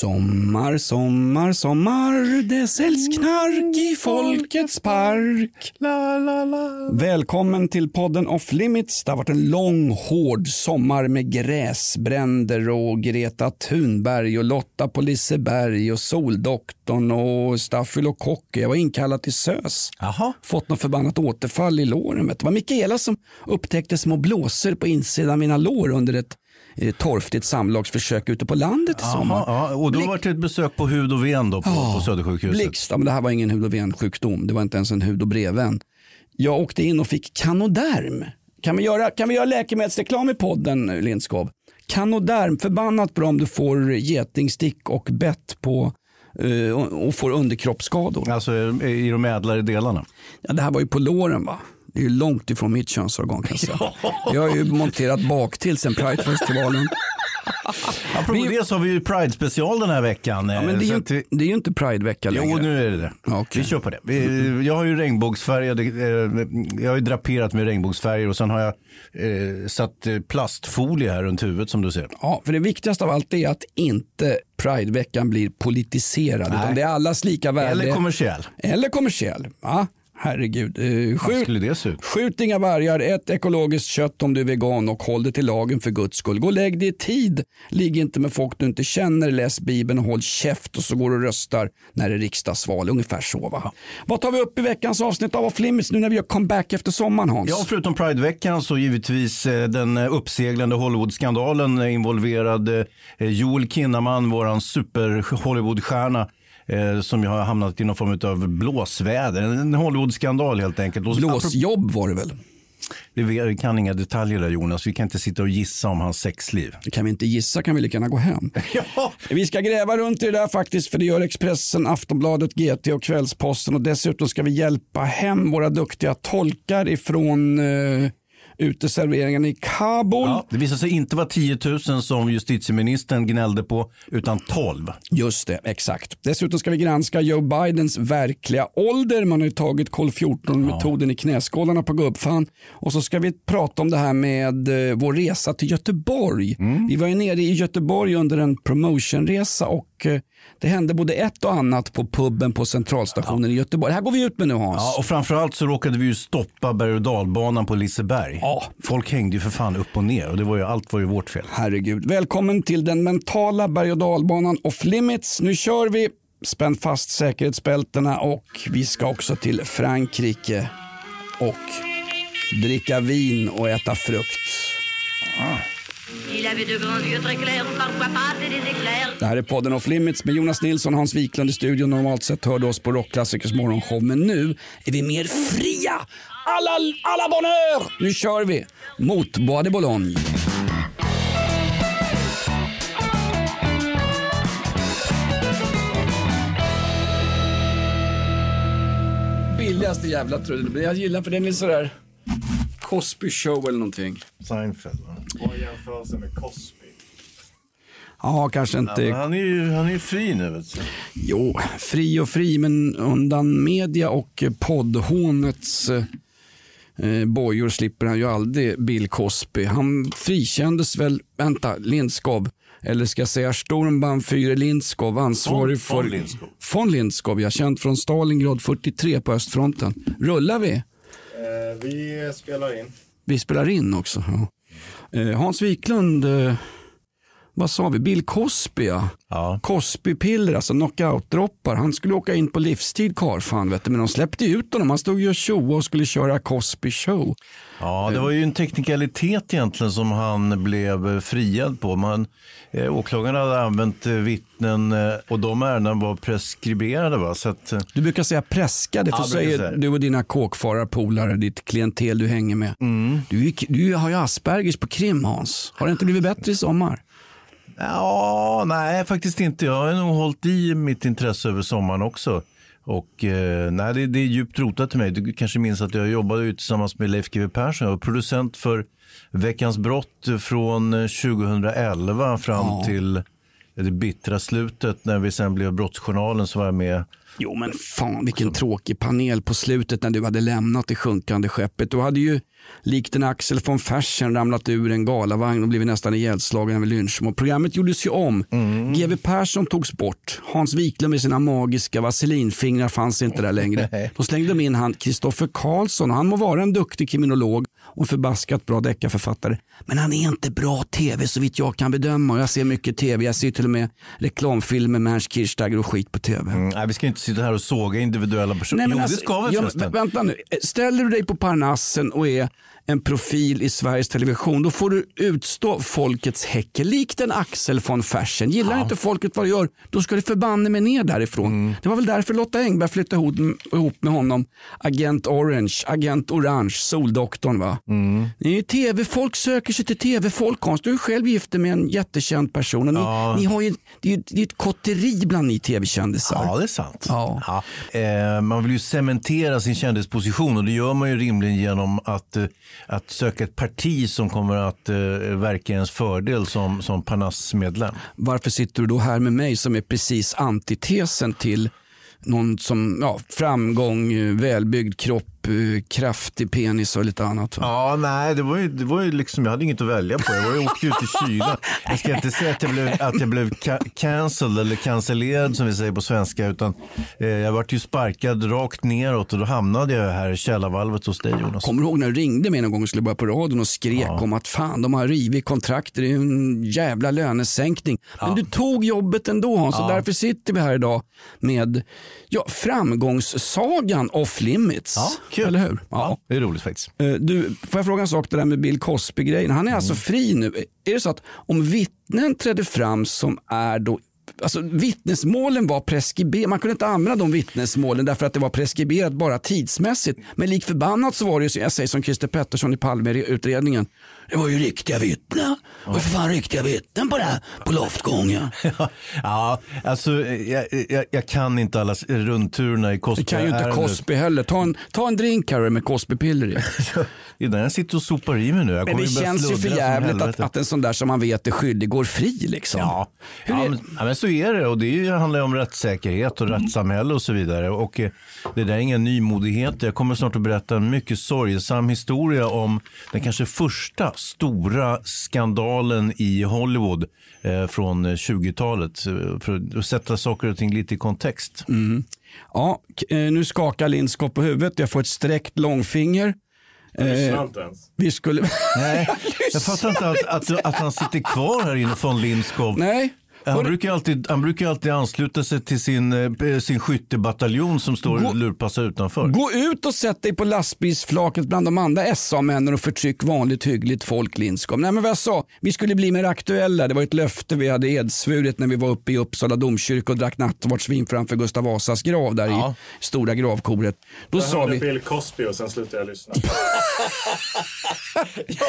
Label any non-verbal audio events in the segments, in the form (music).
Sommar, sommar, sommar, det säljs knark i Folkets park. La, la, la. Välkommen till podden Off Limits. Det har varit en lång, hård sommar med gräsbränder och Greta Thunberg och Lotta på Liseberg och Soldoktorn och Stafylokocker. Jag var inkallad till SÖS. Jaha. Fått något förbannat återfall i låren. Det var Mikaela som upptäckte små blåsor på insidan av mina lår under ett torftigt samlagsförsök ute på landet i sommar. Jaha, ja. Och då Blick- var det ett besök på hud och ven då på, på Södersjukhuset. Blixt, ja, men det här var ingen hud och vensjukdom. Det var inte ens en hud och brevvän. Jag åkte in och fick Canoderm. Kan vi göra, kan vi göra läkemedelsreklam i podden, Lindskov? Canoderm, förbannat bra om du får getingstick och bett på eh, och och får underkroppsskador. Alltså i de ädlare delarna. Ja, det här var ju på låren va? Det är ju långt ifrån mitt könsorgan kan jag säga. Jag har ju monterat bak till sen Pridefestivalen. (laughs) Apropå Vi- det så har vi ju Pride-special den här veckan. Ja, men det är ju, vi- det är ju inte Pridevecka längre. Jo, nu är det det. Okej. Vi kör på det. Vi, jag har ju regnbågsfärgade, eh, jag har ju draperat med regnbågsfärger och sen har jag eh, satt eh, plastfolie här runt huvudet som du ser. Ja, för det viktigaste av allt är att inte Prideveckan blir politiserad. Utan det är allas lika värde. Eller kommersiell. Eller kommersiell. Ja, herregud. Eh, skjut, skulle det se ut? skjut inga vargar, ät ekologiskt kött om du är vegan och håll dig till lagen för guds skull. Gå och lägg dig i tid. Ligg inte med folk du inte känner, läs Bibeln och håll käft och så går du och röstar när det är riksdagsval. Ungefär så va. Vad tar vi upp i veckans avsnitt av Off Limits nu när vi gör comeback efter sommaren Hans? Ja, förutom Prideveckan så givetvis eh, den eh, uppseglande Hollywood-skandalen eh, involverad Joel Kinnaman, våran super-Hollywood-stjärna eh, som har hamnat i någon form av blåsväder. En Hollywood-skandal helt enkelt. Och Blåsjobb var det väl? Vi kan inga detaljer där Jonas, vi kan inte sitta och gissa om hans sexliv. Kan vi inte gissa kan vi lika gärna gå hem. (laughs) Ja, Vi ska gräva runt i det där faktiskt för det gör Expressen, Aftonbladet, GT och Kvällsposten och dessutom ska vi hjälpa hem våra duktiga tolkar ifrån uh, uteserveringen i Kabul. ja, det visar sig inte vara 10 000 som justitieministern gnällde på, utan 12. Just det, exakt. Dessutom ska vi granska Joe Bidens verkliga ålder. Man har ju tagit kol 14-metoden i knäskålarna på gubbfan. Och så ska vi prata om det här med eh, vår resa till Göteborg. Vi var ju nere i Göteborg under en promotionresa och eh, det hände både ett och annat på puben på centralstationen i Göteborg. Det här går vi ut med nu Hans. Ja, och framförallt så råkade vi ju stoppa berg och dalbanan på Liseberg. Ja. Folk hängde ju för fan upp och ner och det var ju, allt var ju vårt fel. Herregud. Välkommen till den mentala berg och dalbanan off limits. Nu kör vi. Spänn fast säkerhetsbältena och vi ska också till Frankrike och dricka vin och äta frukt. Det här är podden Off Limits med Jonas Nilsson och Hans Wiklund i studion. Normalt sett hör du oss på Rockklassikers morgonshow, men nu är vi mer fria. Alla, alla bonheur! Nu kör vi mot Bois de Boulogne. Billigaste jävla trudelutt. Jag gillar för den är sådär Cosby show eller någonting. Seinfeld va? Bra jämförelse med Cosby. Ja, kanske inte. Men han är ju han är ju fri nu vet du. Jo, fri och fri, men undan media och poddhånets eh, bojor slipper han ju aldrig Bill Cosby. Han frikändes väl, vänta, Lindskov, eller ska jag säga Sturmbannfyrer Fyre Lindskov, ansvarig Von- von för... Lindskov. Von Lindskov, jag känt från Stalingrad 43 på östfronten. Rullar vi? Eh, vi spelar in. Vi spelar in också. Ja. Eh, Hans Wiklund, eh, vad sa vi? Bill Cosby, ja. Ja. Cosby-piller, alltså knockout-droppar. Han skulle åka in på livstid karlfan, vet du. men de släppte ut honom. Han stod ju och tjoade och skulle köra Cosby show. Ja, det var ju en teknikalitet egentligen som han blev friad på. Man, eh, åklagaren hade använt eh, vittnen eh, och de ärendena var preskriberade. Va? Så att, eh, Du brukar säga präskade, för Ja, säger säga du och dina kåkfararpolare, ditt klientel du hänger med. Du, är- du har ju Aspergers på krim Hans. Har det inte blivit bättre i sommar? Ja, nej, faktiskt inte. Jag har nog hållit i mitt intresse över sommaren också. Och eh, nej, det, det är djupt rotat till mig. Du kanske minns att jag jobbade ju tillsammans med Leif GW Persson. Jag var producent för Veckans brott från eh, 2011 fram Ja. till det bittra slutet när vi sen blev Brottsjournalen så var jag med. Jo men fan vilken tråkig panel på slutet när du hade lämnat det sjunkande skeppet. Du hade ju likt en Axel von Fersen ramlat ur en galavagn och blivit nästan ihjälslagen av en lynchmobb. Programmet gjordes ju om. Mm. GW Persson togs bort. Hans Wiklund med sina magiska vaselinfingrar fanns inte där längre. (laughs) Då slängde de in han Kristoffer Karlsson. Han må vara en duktig kriminolog och en förbaskat bra deckarförfattare. Men han är inte bra tv så vitt jag kan bedöma. Jag ser mycket tv. Jag ser till och med reklamfilmer med Ernst Kirchsteiger och skit på tv. Mm, nej, vi ska inte sitta här och såga individuella personer. Jo, alltså, det ska vi ja, förresten. vä- Vänta nu. Ställer du dig på Parnassen och är en profil i Sveriges Television, då får du utstå folkets häckel likt en Axel von Fersen. Gillar inte folket vad du gör, då ska du förbanne mig ner därifrån. Mm. Det var väl därför Lotta Engberg flyttade ihop, ihop med honom. Agent Orange, Agent Orange, Soldoktorn. Va? Mm. Det är TV, folk söker sig till tv-folk. Du är själv gift med en jättekänd person. Ni, Ja. ni har ju, det, är det är ett kotteri bland ni tv-kändisar. Ja, det är sant. Ja. Eh, man vill ju cementera sin kändisposition och det gör man ju rimligen genom att, eh, att söka ett parti som kommer att eh, verka i ens fördel som, som Panas-medlem. varför sitter du då här med mig som är precis antitesen till någon som, ja, framgång, eh, välbyggd kropp, kraftig penis och lite annat. va? Ja, nej, det var ju, det var ju liksom, jag hade inget att välja på. Jag var ju åkte ut i kylan. Jag ska inte säga att jag blev, att jag blev ca- cancelled eller cancellerad som vi säger på svenska, utan eh, jag vart ju sparkad rakt neråt och då hamnade jag här i källarvalvet hos dig Jonas. Kommer du ihåg när du ringde mig någon gång och skulle börja på radion och skrek om att fan de har rivit kontrakt, det är en jävla lönesänkning. Men du tog jobbet ändå Hans och därför sitter vi här idag med ja, framgångssagan off limits. Ja, kul. Eller hur? Ja, det är roligt faktiskt. Eh, Du, får jag fråga en sak, det där med Bill Cosby-grejen. Han är alltså fri nu. Är det så att om vittnen trädde fram som är då Alltså, vittnesmålen var preskriberade. Man kunde inte använda de vittnesmålen därför att det var preskriberat bara tidsmässigt. Men lik förbannat så var det ju, jag säger som Christer Pettersson i Palme-utredningen. Det var ju riktiga vittnen. Det var för fan riktiga vittnen på det här, på loftgången. (laughs) ja, alltså jag, jag, jag kan inte alla rundturerna i Cosby. Det kan ju inte Cosby heller. Ta en, ta en drink här med Cosby-piller i. (laughs) Innan jag sitter och sopar i mig nu. Jag Men det känns ju för jävligt att, att en sån där som man vet är skyldig går fri liksom. Ja, Hur ja, är- men, ja, men så är det. Och det ju- handlar ju om rättssäkerhet och rättssamhälle och så vidare. Och eh, det där är ingen nymodighet. Jag kommer snart att berätta en mycket sorgesam historia om den kanske första stora skandalen i Hollywood eh, från eh, 20-talet. eh, För att sätta saker och ting lite i kontext. Ja, k- eh, nu skakar Lindskog på huvudet. Jag får ett sträckt långfinger. Ens. Vi skulle... Nej, (laughs) jag fattar inte att, att, att han sitter kvar här inne från Lindskov. Nej. Han brukar, ju alltid, han brukar alltid ansluta sig till sin, eh, sin skyttebataljon som står och lurpassar utanför. Gå ut och sätt dig på lastbilsflaket bland de andra SA-männen och förtryck vanligt hyggligt folk Lindskov. Nej men vad jag sa, vi skulle bli mer aktuella. Det var ett löfte vi hade edsvurit när vi var uppe i Uppsala domkyrka och drack nattvardsvin framför Gustav Vasas grav där Ja. i stora gravkoret. Då Jag sa hörde vi... Bill Cosby och sen slutade jag lyssna. (laughs)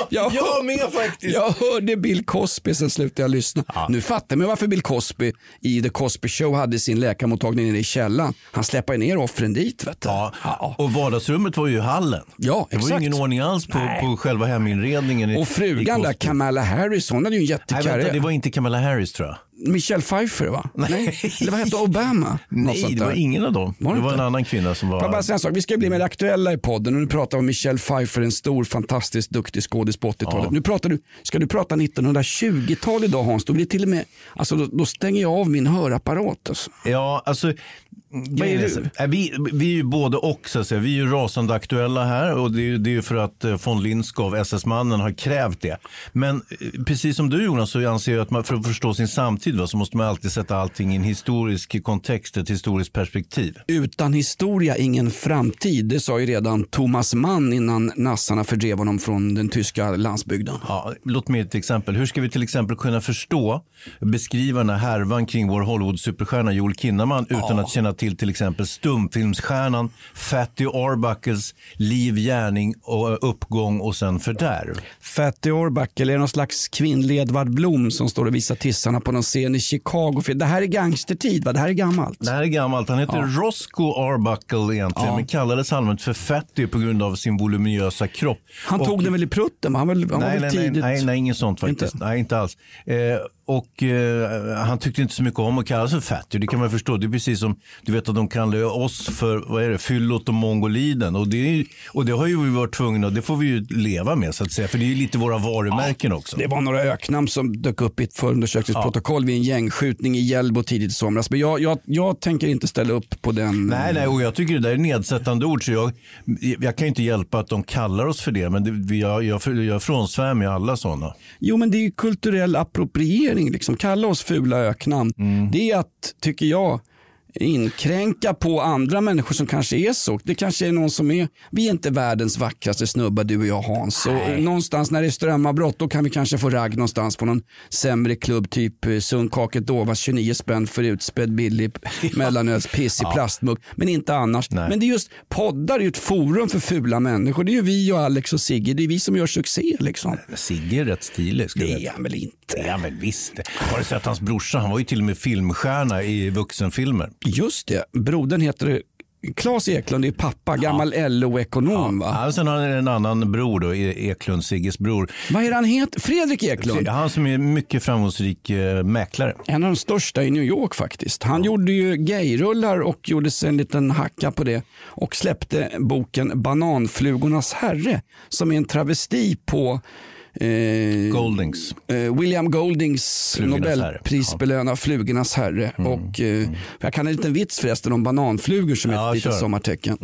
Jag, Jag med faktiskt. Jag hörde Bill Cosby, sen slutade jag lyssna. Nu fattar man varför Bill Cosby i The Cosby Show hade sin läkarmottagning nere i källaren. Han släpper ner offren dit. Vet du. Ja, och vardagsrummet var ju hallen. Ja, det var ju exakt. ingen ordning alls på, Nej. på själva heminredningen. i- Och frugan där. Kamala Harris, hon hade ju en Nej, jättekarriär. det var inte Kamala Harris tror jag. Michelle Pfeiffer va? Nej. Eller vad hette Obama? Nej, det var ingen av dem. Var det det var en annan kvinna som jag bara var... säga en sak? Vi ska bli mer aktuella i podden och nu pratar vi om Michelle Pfeiffer, en stor, fantastiskt duktig skådis på 80-talet. Nu pratar du, ska du prata 1920-tal idag Hans, då blir till och med, alltså då, då stänger jag av min hörapparat. Alltså. Ja, alltså... grejen är du? vi, vi är ju både och. Så att säga. Vi är ju rasande aktuella här och det är ju det är ju för att eh, von Lindskov, SS-mannen, har krävt det. Men eh, precis som du Jonas så anser jag att man för att förstå sin samtid va, så måste man alltid sätta allting i en historisk kontext, ett historiskt perspektiv. Utan historia ingen framtid, det sa ju redan Thomas Mann innan nassarna fördrev honom från den tyska landsbygden. Ja, låt mig ett exempel. Hur ska vi till exempel kunna förstå, beskriva den här härvan kring vår Hollywood-superstjärna Joel Kinnaman utan att känna till till exempel stumfilmsstjärnan Fatty Arbuckles liv, gärning och uppgång och sen fördärv. Fatty Arbuckle är någon slags kvinnlig Edvard Blom som står och visar tissarna på någon scen i Chicago. Det här är gangstertid, va? det här är gammalt. Det här är gammalt. Han heter Roscoe Arbuckle egentligen, Ja. men kallades allmänt för Fatty på grund av sin voluminösa kropp. Han Och- tog den väl i prutten? Han, var, han var nej, väl nej, nej, tidigt... nej, nej, inget sånt faktiskt. Inte? Nej, inte alls. Eh, och eh, han tyckte inte så mycket om att kallas för fatty. Det kan man förstå. Det är precis som du vet att de kallar oss för vad är det, fyllot och mongoliden. Och det, är, och det har ju vi varit tvungna, det får vi ju leva med så att säga. För det är ju lite våra varumärken också. Det var några öknamn som dök upp i ett förundersökningsprotokoll vid en gängskjutning i Hjällbo tidigt i somras. Men jag, jag, jag tänker inte ställa upp på den. Nej, nej, och jag tycker det där är nedsättande ord. Så jag, jag kan inte hjälpa att de kallar oss för det. Men det, vi- jag, jag, jag frånsvär mig alla sådana. Jo, men det är ju kulturell appropriering. Liksom. Kalla oss fula öknamn. Mm. Det är att, tycker jag, inkränka på andra människor som kanske är så. Det kanske är någon som är, vi är inte världens vackraste snubbar du och jag Hans. Och någonstans när det är strömavbrott då kan vi kanske få ragg någonstans på någon sämre klubb typ eh, Sundkaket Dovas 29 spänn för utspädd billig (laughs) mellanölspiss i plastmugg. Men inte annars. Nej. Men det är just poddar är ju ett forum för fula människor. Det är ju vi och Alex och Sigge. Det är vi som gör succé liksom. Sigge är rätt stilig. Det är han väl inte? Det är han väl visst. Har du sett hans brorsa? Han var ju till och med filmstjärna i vuxenfilmer. Just det, brodern heter Claes Eklund, är pappa, gammal LO-ekonom. Va? Ja, sen har han en annan bror, då, E- Eklund, Sigges bror. Vad är han heter? Fredrik Eklund. Han som är mycket framgångsrik eh, mäklare. En av de största i New York faktiskt. Han gjorde ju gayrullar och gjorde sig en liten hacka på det och släppte boken Bananflugornas herre som är en travesti på eh, Goldings. eh, William Goldings Flugornas herre. Nobelprisbelöna Flugornas herre. Och, eh, jag kan en liten vits förresten om bananflugor som är Ja, ett litet sommartecken.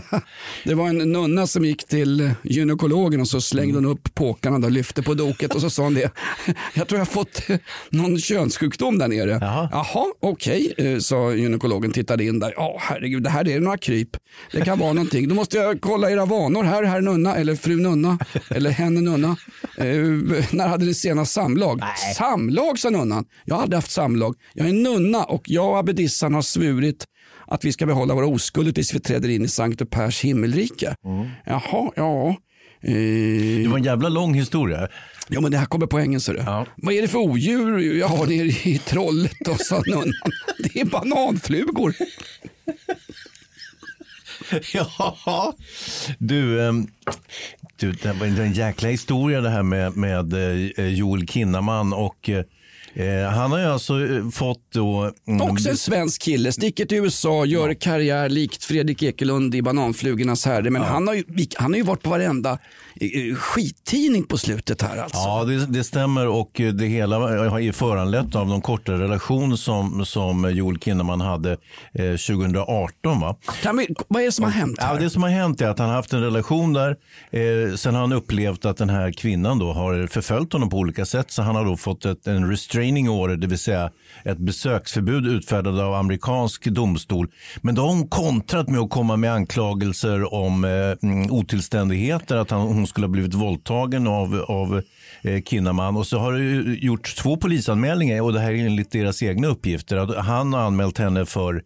(laughs) det var en nunna som gick till gynekologen och så slängde hon upp påkarna och lyfte på doket och så sa hon det. (laughs) Jag tror jag har fått (laughs) någon könssjukdom där nere. Jaha. Jaha, okej, eh, sa gynekologen, tittade in där. Ja, herregud, det här är några kryp. Det kan vara någonting. Då måste jag kolla era vanor här, herr nunna, eller fru nunna, eller henne nunna. Eh, när hade ni senast samlag? Samlag, sa nunnan. Jag har aldrig haft samlag. Jag är nunna och jag och abbedissan har svurit att vi ska behålla våra oskulder tills vi träder in i Sankt Pers himmelrike. Jaha, ja. Eh, Det var en jävla lång historia. Ja men det här kommer poängen ser du. Ja. Vad är det för odjur jag har nere i trollet sa nunnan. Det är bananflugor. (laughs) Ja, du, ehm, du det var en jäkla historia det här med, med eh, Joel Kinnaman och eh, han har ju alltså eh, fått då... mm, Också en svensk kille, sticker till USA, gör karriär likt Fredrik Ekelund i Bananflugornas herre. Men han, har ju, han har ju varit på varenda eh, skittidning på slutet här alltså. Ja, det, det stämmer och eh, det hela har ju föranlett av de korta relation som, som Joel Kinnaman hade eh, 2018. Va? Kan vi, vad är det som har hänt Ja, här? det som har hänt är att han har haft en relation där. Eh, sen har han upplevt att den här kvinnan då har förföljt honom på olika sätt. Så han har då fått ett, en restraining order, det vill säga ett besöksförbud utfärdat av amerikansk domstol. Men då har hon kontrat med att komma med anklagelser om eh, mm, otillständigheter, att han, hon skulle ha blivit våldtagen av, av eh, Kinnaman. Och så har det ju gjorts två polisanmälningar och det här är enligt deras egna uppgifter. Att han har anmält henne för eh,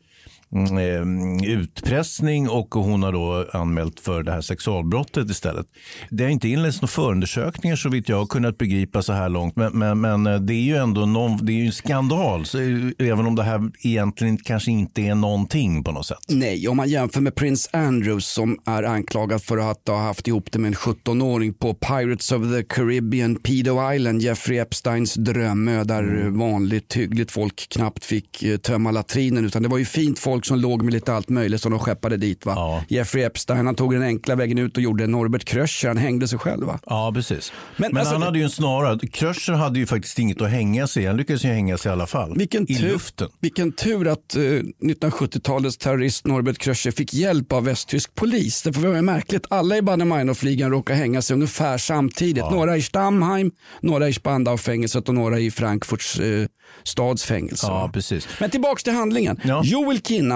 utpressning och hon har då anmält för det här sexualbrottet istället. Det har inte inletts några förundersökningar så vitt jag har kunnat begripa så här långt. Men, men, men eh, det är ju ändå någon, det är en skandal, så, även om det här egentligen kanske inte är någonting på något sätt. Nej, om man jämför med Prince Andrews som är anklagad för att ha haft ihop det med en 17-åring på Pirates of the Caribbean, Pedo Island, Jeffrey Epsteins drömö där Mm. vanligt hyggligt folk knappt fick eh, tömma latrinen utan det var ju fint folk som låg med lite allt möjligt som de skeppade dit. Va? Ja. Jeffrey Epstein han tog den enkla vägen ut och gjorde Norbert Kröcher, han hängde sig själv. Va? Ja, precis. Men Men, alltså- han hade ju en snara. Kröcher hade ju faktiskt inget att hänga sig i. Han lyckades ju hänga sig i alla fall. Vilken I tur, luften. vilken tur att eh, 1970-talets terrorist Norbert Kröcher fick hjälp av västtysk polis. Det var märkligt. Alla i Baader-Meinhof-ligan råkar hänga sig ungefär samtidigt. Några i Stammheim, några i Spandau-fängelset och några i Frankfurts eh, stadsfängelse. Ja, precis. Men tillbaks till handlingen. Ja. Joel Kinnaman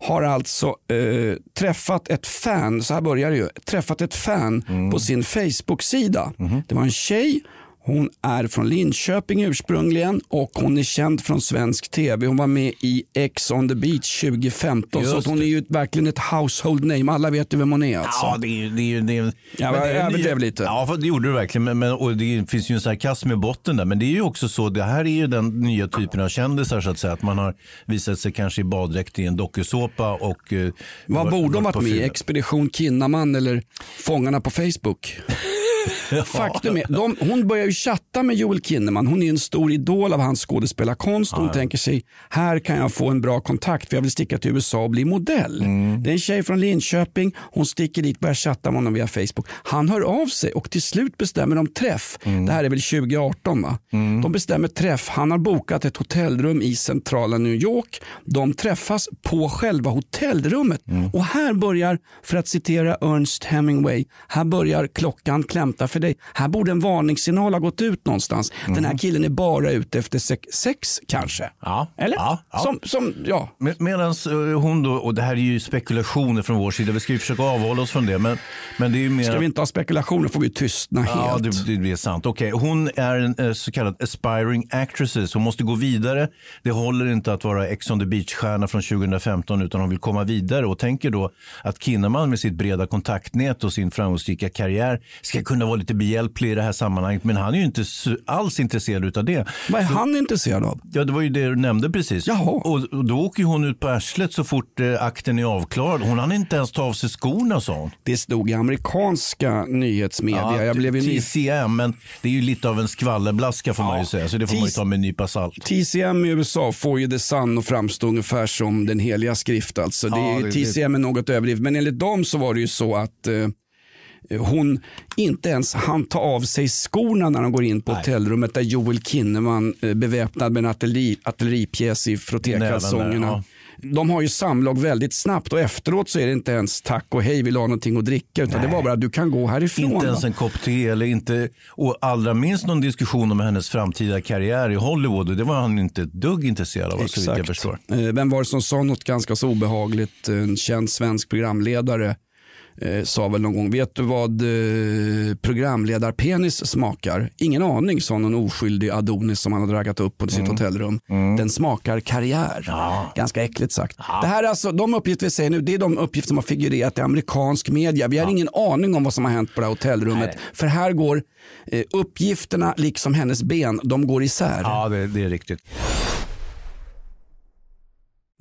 har alltså eh, träffat ett fan, så här börjar det ju, träffat ett fan Mm. på sin Facebook-sida. Mhm. Det var en tjej Hon är från Linköping ursprungligen och hon är känd från svensk tv. Hon var med i Ex on the beach 2015 så Just att hon är ju verkligen ett household name. Alla vet ju vem hon är alltså. Ja, det är. Det är, det är, Ja, jag överdrev lite. Ja, för det gjorde du verkligen. Men, men, och det finns ju en sarkasm i botten där. Men det är ju också så, det här är ju den nya typen av kändisar så att säga. Att man har visat sig kanske i baddräkt i en dokusåpa och... eh, Vad borde hon på varit med i? Expedition Kinnaman eller Fångarna på Facebook? (laughs) (laughs) Faktum är, de, hon börjar ju chatta med Joel Kinnaman. Hon är en stor idol av hans skådespelarkonst. Hon tänker sig, här kan jag få en bra kontakt för jag vill sticka till USA och bli modell. Det är en tjej från Linköping. Hon sticker dit börjar chatta med honom via Facebook. Han hör av sig och till slut bestämmer de träff. Det här är väl 2018 va? De bestämmer träff. Han har bokat ett hotellrum i centrala New York. De träffas på själva hotellrummet. Och här börjar, för att citera Ernst Hemingway, här börjar klockan klämta för dig. Här borde en varningssignal ha gått ut någonstans. Den här killen är bara ute efter sex, sex kanske. Ja. Eller? Ja, ja. Som, som, ja. Med, Medan hon då, och det här är ju spekulationer från vår sida, vi ska ju försöka avhålla oss från det. Men, men det är ju mer... Ska vi inte ha spekulationer får vi tystna Ja, helt. det, det är sant. Okej, Hon är en eh, så kallad aspiring actress. Hon måste gå vidare. Det håller inte att vara Ex on the beach-stjärna från 2015 utan hon vill komma vidare och tänker då att Kinnaman med sitt breda kontaktnät och sin framgångsrika karriär ska kunna vara lite behjälplig i det här sammanhanget. Men han är ju inte alls intresserad av det. Vad är han intresserad av? Ja, det var ju det du nämnde precis. Jaha. Och, och då åker hon ut på arslet så fort eh, akten är avklarad. Hon hann inte ens ta av sig skorna, sa hon. Det stod i amerikanska nyhetsmedia. jag blev ju TCM, men det är ju lite av en skvallerblaska får man ju säga. Så det får man ju ta med en nypa salt. TCM i USA får ju The Sun att framstå ungefär som den heliga skrift. Alltså. Ja, det- det- TCM är något överdrivet, men enligt dem så var det ju så att eh, hon inte ens hann ta av sig skorna när de går in på hotellrummet där Joel Kinnaman eh, beväpnad med en artilleri, artilleripjäs i frottékalsongerna. Ja. De har ju samlag väldigt snabbt och efteråt så är det inte ens tack och hej vill ha någonting att dricka utan det var bara du kan gå härifrån. Inte ens en kopp te eller inte, och allra minst någon diskussion om hennes framtida karriär i Hollywood. Och det var han inte ett dugg intresserad av så vitt jag förstår. Eh, Vem var det som sa något ganska så obehagligt? En känd svensk programledare eh, sa väl någon gång, vet du vad eh, programledarpenis smakar? Ingen aning, sa någon oskyldig Adonis som han hade raggat upp på sitt Mm. hotellrum. Den smakar karriär. Ganska äckligt sagt. Det här är alltså, de uppgifter vi säger nu, det är de uppgifter som har figurerat i amerikansk media. Vi har ingen aning om vad som har hänt på det här hotellrummet. För här går eh, uppgifterna, liksom hennes ben, de går isär. Ja, det, det är riktigt.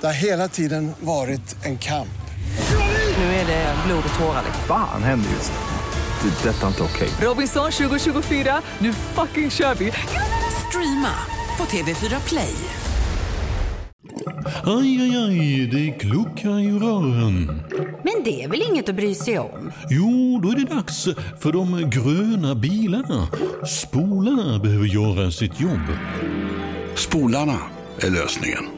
Det har hela tiden varit en kamp. Nu är det blod och tårar. Fan händer just det. Det är detta inte okej. Robinson 2024, nu fucking kör vi! Streama på TV4 Play. Aj, aj, aj, det kluckar i rören. Men det är väl inget att bry sig om? Jo, då är det dags för de gröna bilarna. Spolarna behöver göra sitt jobb. Spolarna är lösningen.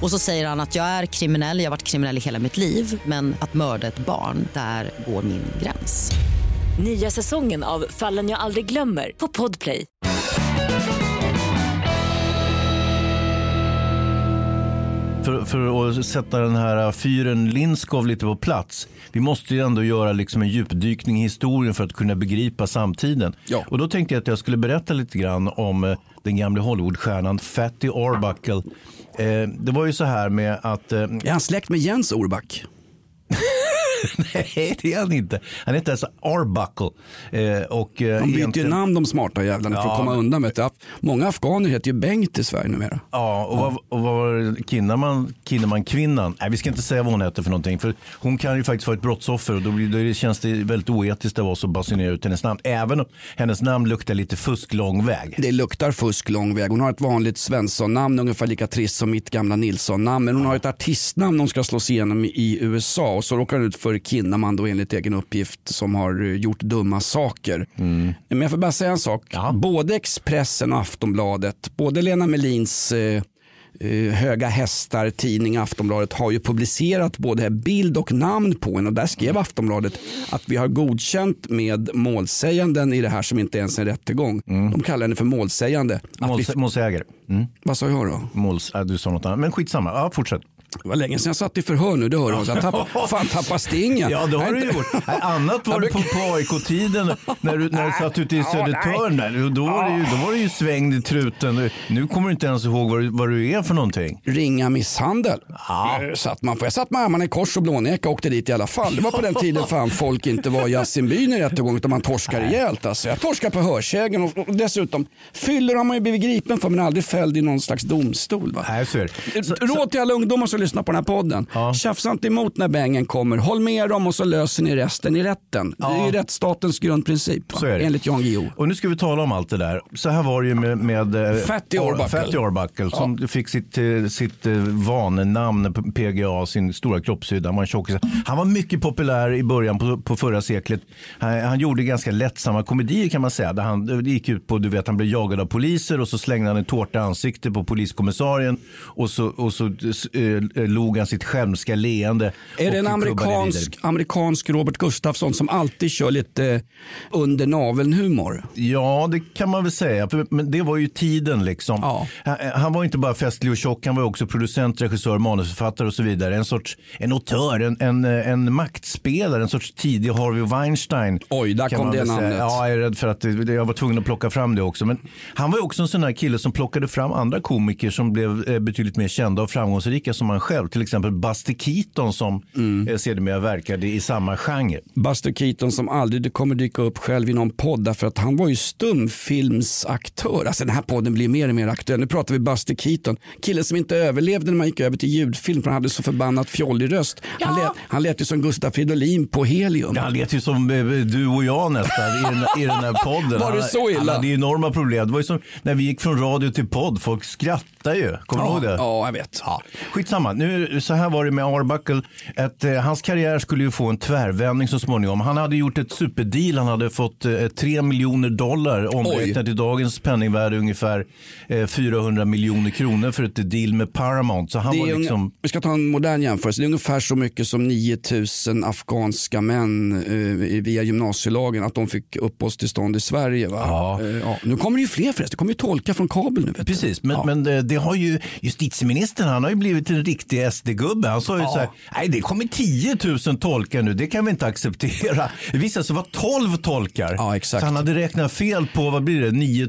Och så säger han att jag är kriminell, jag har varit kriminell i hela mitt liv men att mörda ett barn, där går min gräns. Nya säsongen av Fallen jag aldrig glömmer på Podplay. För, för att sätta den här fyren Linskov lite på plats. Vi måste ju ändå göra liksom en djupdykning i historien för att kunna begripa samtiden. Ja. Och då tänkte jag att jag skulle berätta lite grann om eh, den gamla Hollywoodstjärnan Fatty Arbuckle. Eh, det var ju så här med att... Eh, är han släkt med Jens Orback? (laughs) (laughs) Nej, det är han inte. Han heter alltså Arbuckle. Eh, och, eh, de byter egentligen... ju namn de smarta jävlarna för att Ja, komma men- undan. Vet du. Många afghaner heter ju Bengt i Sverige numera. Ja, och vad, och vad var? Kinnaman, Kinnaman kvinnan? Nej, vi ska inte säga vad hon heter för någonting. För hon kan ju faktiskt vara ett brottsoffer och då, blir, då känns det väldigt oetiskt av oss att basunera ut hennes namn. Även om hennes namn luktar lite fusk lång väg. Det luktar fusk lång väg. Hon har ett vanligt Svensson-namn, ungefär lika trist som mitt gamla Nilsson-namn. Men hon har ett artistnamn hon ska slås igenom i USA. Och så råkar hon ut för Kinnaman då enligt egen uppgift som har eh, gjort dumma saker. Men jag får bara säga en sak. Både Expressen och Aftonbladet, både Lena Melins eh, eh, Höga hästar tidning Aftonbladet har ju publicerat både bild och namn på henne och där skrev Aftonbladet att vi har godkänt med målsäganden i det här som inte ens är en rättegång. De kallar henne för målsägande. Måls, vi, målsägare. Mm. vad sa jag då? Måls, äh, du sa något annat. Men skitsamma, ja, fortsätt. Det var länge sedan jag satt i förhör nu, det hör du. Jag tappar, (laughs) fan tappar stingen. Ja, det har du gjort. Annat var det på, på AIK-tiden när du, när du satt ute i Södertörn. Där. Då, var det ju, då var du ju svängd i truten. Nu kommer du inte ens ihåg vad, vad du är för någonting. Ringa misshandel. Eh, Satt man, jag satt med armarna i kors och blåneka och åkte dit i alla fall. Det var på den tiden fan folk inte var i Yasinbyn i rättegång utan man torskar rejält. Alltså. Jag torskar på hörsägen och, och dessutom fyller har man ju blivit gripen för men aldrig fälld i någon slags domstol. Va? Nej, så är det. Råd till alla ungdomar som lyssnar på den här podden. Tjafsa inte emot när bängen kommer. Håll med dem och så löser ni resten i rätten. Det är ju rättsstatens grundprincip. Va? Så är det. Enligt Jan Guillou. Och nu ska vi tala om allt det där. Så här var det ju med, med eh, Fatty Arbuckle. Fatty Arbuckle som fick sitt, eh, sitt eh, vanenamn PGA, sin stora kroppshydda. Han var en tjockis. Han var mycket populär i början på, på förra seklet. Han, han gjorde ganska lättsamma komedier kan man säga. Där han, det gick ut på, du vet, han blev jagad av poliser och så slängde han en tårta i ansiktet på poliskommissarien och så, och så eh, log han sitt skälmska leende. Är det en amerikansk, amerikansk Robert Gustafsson som alltid kör lite eh, under naveln humor? Ja, det kan man väl säga. Men det var ju tiden liksom. Han, han var inte bara festlig och tjock, han var också producent, regissör, manusförfattare och så vidare. En sorts en autör, en, en, en maktspelare, en sorts tidig Harvey Weinstein. Oj, där kom det säga. namnet. Ja, jag är rädd för att det, jag var tvungen att plocka fram det också. Men han var också en sån här kille som plockade fram andra komiker som blev eh, betydligt mer kända och framgångsrika som han själv. Till exempel Buster Keaton som Mm. eh, sedermera verkade i samma genre. Buster Keaton som aldrig kommer dyka upp själv i någon podd därför att han var ju stumfilmsaktör. Alltså den här podden blir mer och mer aktuell. Nu pratar vi Buster Keaton. Killen som inte överlevde när man gick över till ljudfilm för han hade så förbannat fjollig röst. Han, lät, han lät ju som Gustaf Fridolin på Helium. Han lät ju som eh, du och jag nästan i den, i den här podden. Var det så illa? Han hade enorma problem. Det var ju som när vi gick från radio till podd. Folk skrattade ju. Kommer du Ja, ihåg det? ja, jag vet. Ja. Skitsamma. Nu, så här var det med Arbuckle. Att, eh, hans karriär skulle ju få en tvärvändning så småningom. Han hade gjort ett superdeal. Han hade fått eh, 3 miljoner dollar omräknat i dagens penningvärde ungefär eh, 400 miljoner kronor för ett deal med Paramount. Så han Det var är unga- liksom... Vi ska ta en modern jämförelse. Det är ungefär så mycket som 9000 afghanska män eh, via gymnasielagen att de fick uppehållstillstånd i Sverige. Va? Ja. Eh, ja. Nu kommer det ju fler förresten. Det kommer ju tolkar från kabel nu. Precis, men, men eh, det har ju justitieministern, han har ju blivit en riktig SD-gubbe. Han sa ju Ja. så här, nej det kommer 10 000 tolkar nu, det kan vi inte acceptera. Det visade sig vara 12 tolkar. Ja, exakt. Så han hade räknat fel på, vad blir det, 9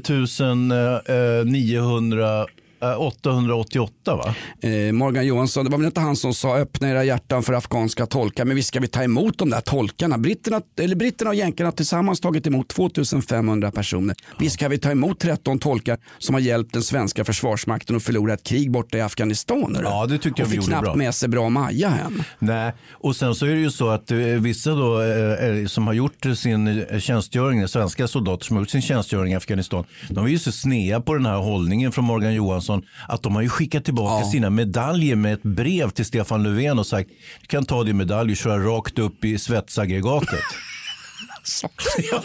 900 eh, 888 va? Eh, Morgan Johansson, det var väl inte han som sa öppna era hjärtan för afghanska tolkar, men visst ska vi ta emot de där tolkarna. Britterna, eller britterna och jänkarna har tillsammans tagit emot 2500 personer. Visst ska vi ta emot 13 tolkar som har hjälpt den svenska försvarsmakten att förlora ett krig borta i Afghanistan. eller? Ja, det tyckte jag och vi fick gjorde knappt bra. med sig bra Maja hem. Nej, och sen så är det ju så att eh, vissa då, eh, eh, som har gjort sin eh, tjänstgöring, svenska soldater som har gjort sin tjänstgöring i Afghanistan, de är ju så snea på den här hållningen från Morgan Johansson att de har ju skickat tillbaka sina medaljer med ett brev till Stefan Löfven och sagt du kan ta din medalj och köra rakt upp i svetsaggregatet. (laughs) (laughs) Ja,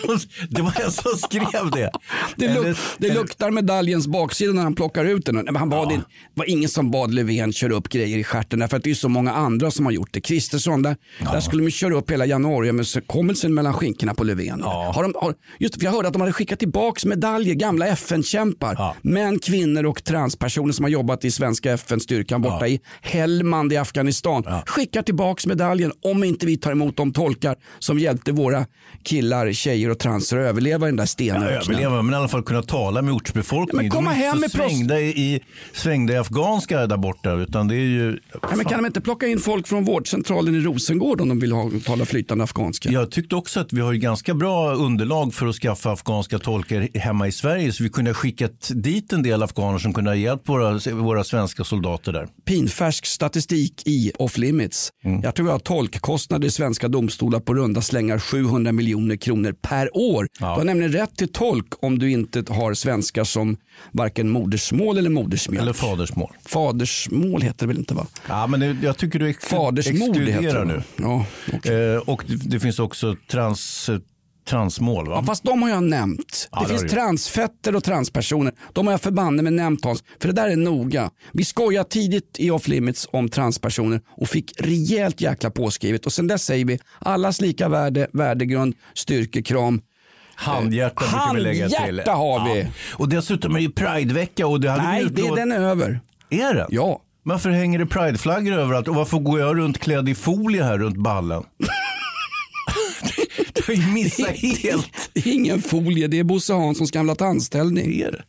det var en som skrev det. Det, luk, det luktar medaljens baksida när han plockar ut den. Men Han bad in, det var ingen som bad Löfven köra upp grejer i stjärten därför att det är så många andra som har gjort det. Kristersson, där, där skulle de köra upp hela januariöverenskommelsen mellan skinkorna på Löfven. Har de, har, just för jag hörde att de hade skickat tillbaka medaljer, gamla FN-kämpar, män, kvinnor och transpersoner som har jobbat i svenska FN-styrkan borta i Helmand i Afghanistan. Skickar tillbaka medaljen om inte vi tar emot de tolkar som hjälpte våra killar, tjejer och transer att överleva i den där Ja, stenöknen. överleva, men i alla fall kunna tala med ortsbefolkningen. Men komma de är hem inte så med svängda i, svängda i afghanska där borta, utan det är ju... Ja, men kan de inte plocka in folk från vårdcentralen i Rosengård om de vill ha, tala flytande afghanska? Jag tyckte också att vi har ju ganska bra underlag för att skaffa afghanska tolkar hemma i Sverige. Så vi kunde ha skickat dit en del afghaner som kunde ha hjälpt våra, våra svenska soldater där. Pinfärsk statistik i off limits. Mm. Jag tror vi har tolkkostnader i svenska domstolar på runda slängar 700 miljoner kronor per år. Du har nämligen rätt till tolk om du inte har svenska som varken modersmål eller modersmjölk. Eller fadersmål. Fadersmål heter det väl inte va? Ja, men det, jag tycker du ex- exkluderar nu. Ja, eh, och det, det finns också trans, transmål. Va? Ja, fast de har jag nämnt. Ja, det det finns du. transfetter och transpersoner. De har jag förbanne med nämnt Hans. För det där är noga. Vi skojade tidigt i off limits om transpersoner och fick rejält jäkla påskrivet. Och sen dess säger vi allas lika värde, värdegrund, styrkekram. Handhjärta brukar vi lägga till. Handhjärta har vi. Ja. Och dessutom är det Pridevecka. Och det hade Nej, vi det, utlovat- den är över. Är den? Ja. Varför hänger det prideflaggor överallt och varför går jag runt klädd i folie här runt ballen? (laughs) har ju missat helt. (laughs) Det är ingen folie, det är Bosse Hanssons gamla tandställning. Är det?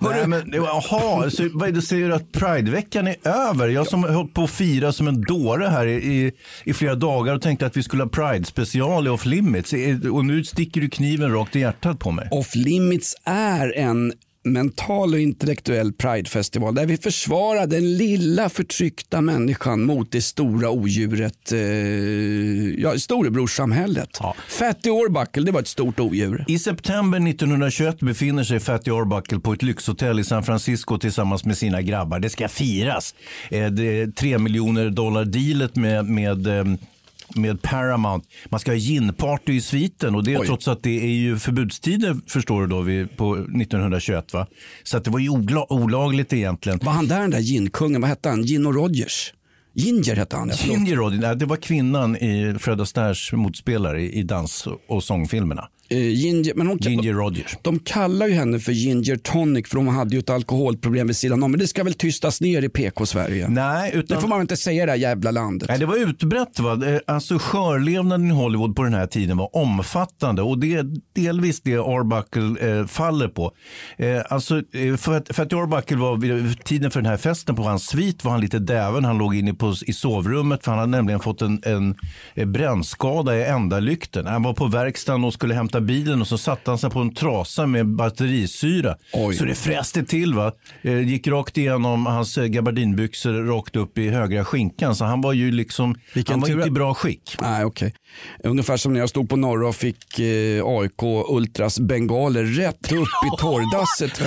Nej, men, jaha, så vad är det säger du att Prideveckan är över? Jag som har hållit på att fira som en dåre här i, i, i flera dagar och tänkte att vi skulle ha Pride special i Off Limits och nu sticker du kniven rakt i hjärtat på mig. Off Limits är en mental och intellektuell pridefestival där vi försvarar den lilla förtryckta människan mot det stora odjuret, eh, ja, storebrorssamhället. Fatty Orbuckle, det var ett stort odjur. I september 1921 befinner sig Fatty Arbuckle på ett lyxhotell i San Francisco tillsammans med sina grabbar. Det ska firas. Eh, Det är 3 miljoner dollar dealet med, med eh, med Paramount. Man ska ha ginparty i sviten och det är Oj. trots att det är ju förbudstider förstår du då vid, på 1921 va. Så att det var ju olagligt egentligen. Var han där den där ginkungen, vad hette han? Gino Rogers? Ginger hette han. Ginger Roddy, nej, det var kvinnan i Fred Astaires motspelare i dans och sångfilmerna. Eh, Ginger, men hon, Ginger Rogers. De kallar ju henne för Ginger Tonic för hon hade ju ett alkoholproblem vid sidan om. Men det ska väl tystas ner i PK-Sverige? Nej, utan... Det får man väl inte säga i det här jävla landet. Nej, det var utbrett. Va? Eh, Alltså, skörlevnaden i Hollywood på den här tiden var omfattande och det är delvis det Arbuckle eh, faller på. Eh, alltså, eh, för, att, för att Arbuckle var vid tiden för den här festen på hans svit var han lite däven. Han låg inne på, i sovrummet för han hade nämligen fått en, en, en brännskada i ändalykten. Han var på verkstaden och skulle hämta bilen och så satte han sig på en trasa med batterisyra. Så det fräste till. va. Eh, gick rakt igenom hans eh, gabardinbyxor rakt upp i högra skinkan. Så han var ju liksom, han var inte i bra skick. Nej, okej. Ungefär som när jag stod på Norra och fick eh, AIK Ultras bengaler rätt upp i torrdasset.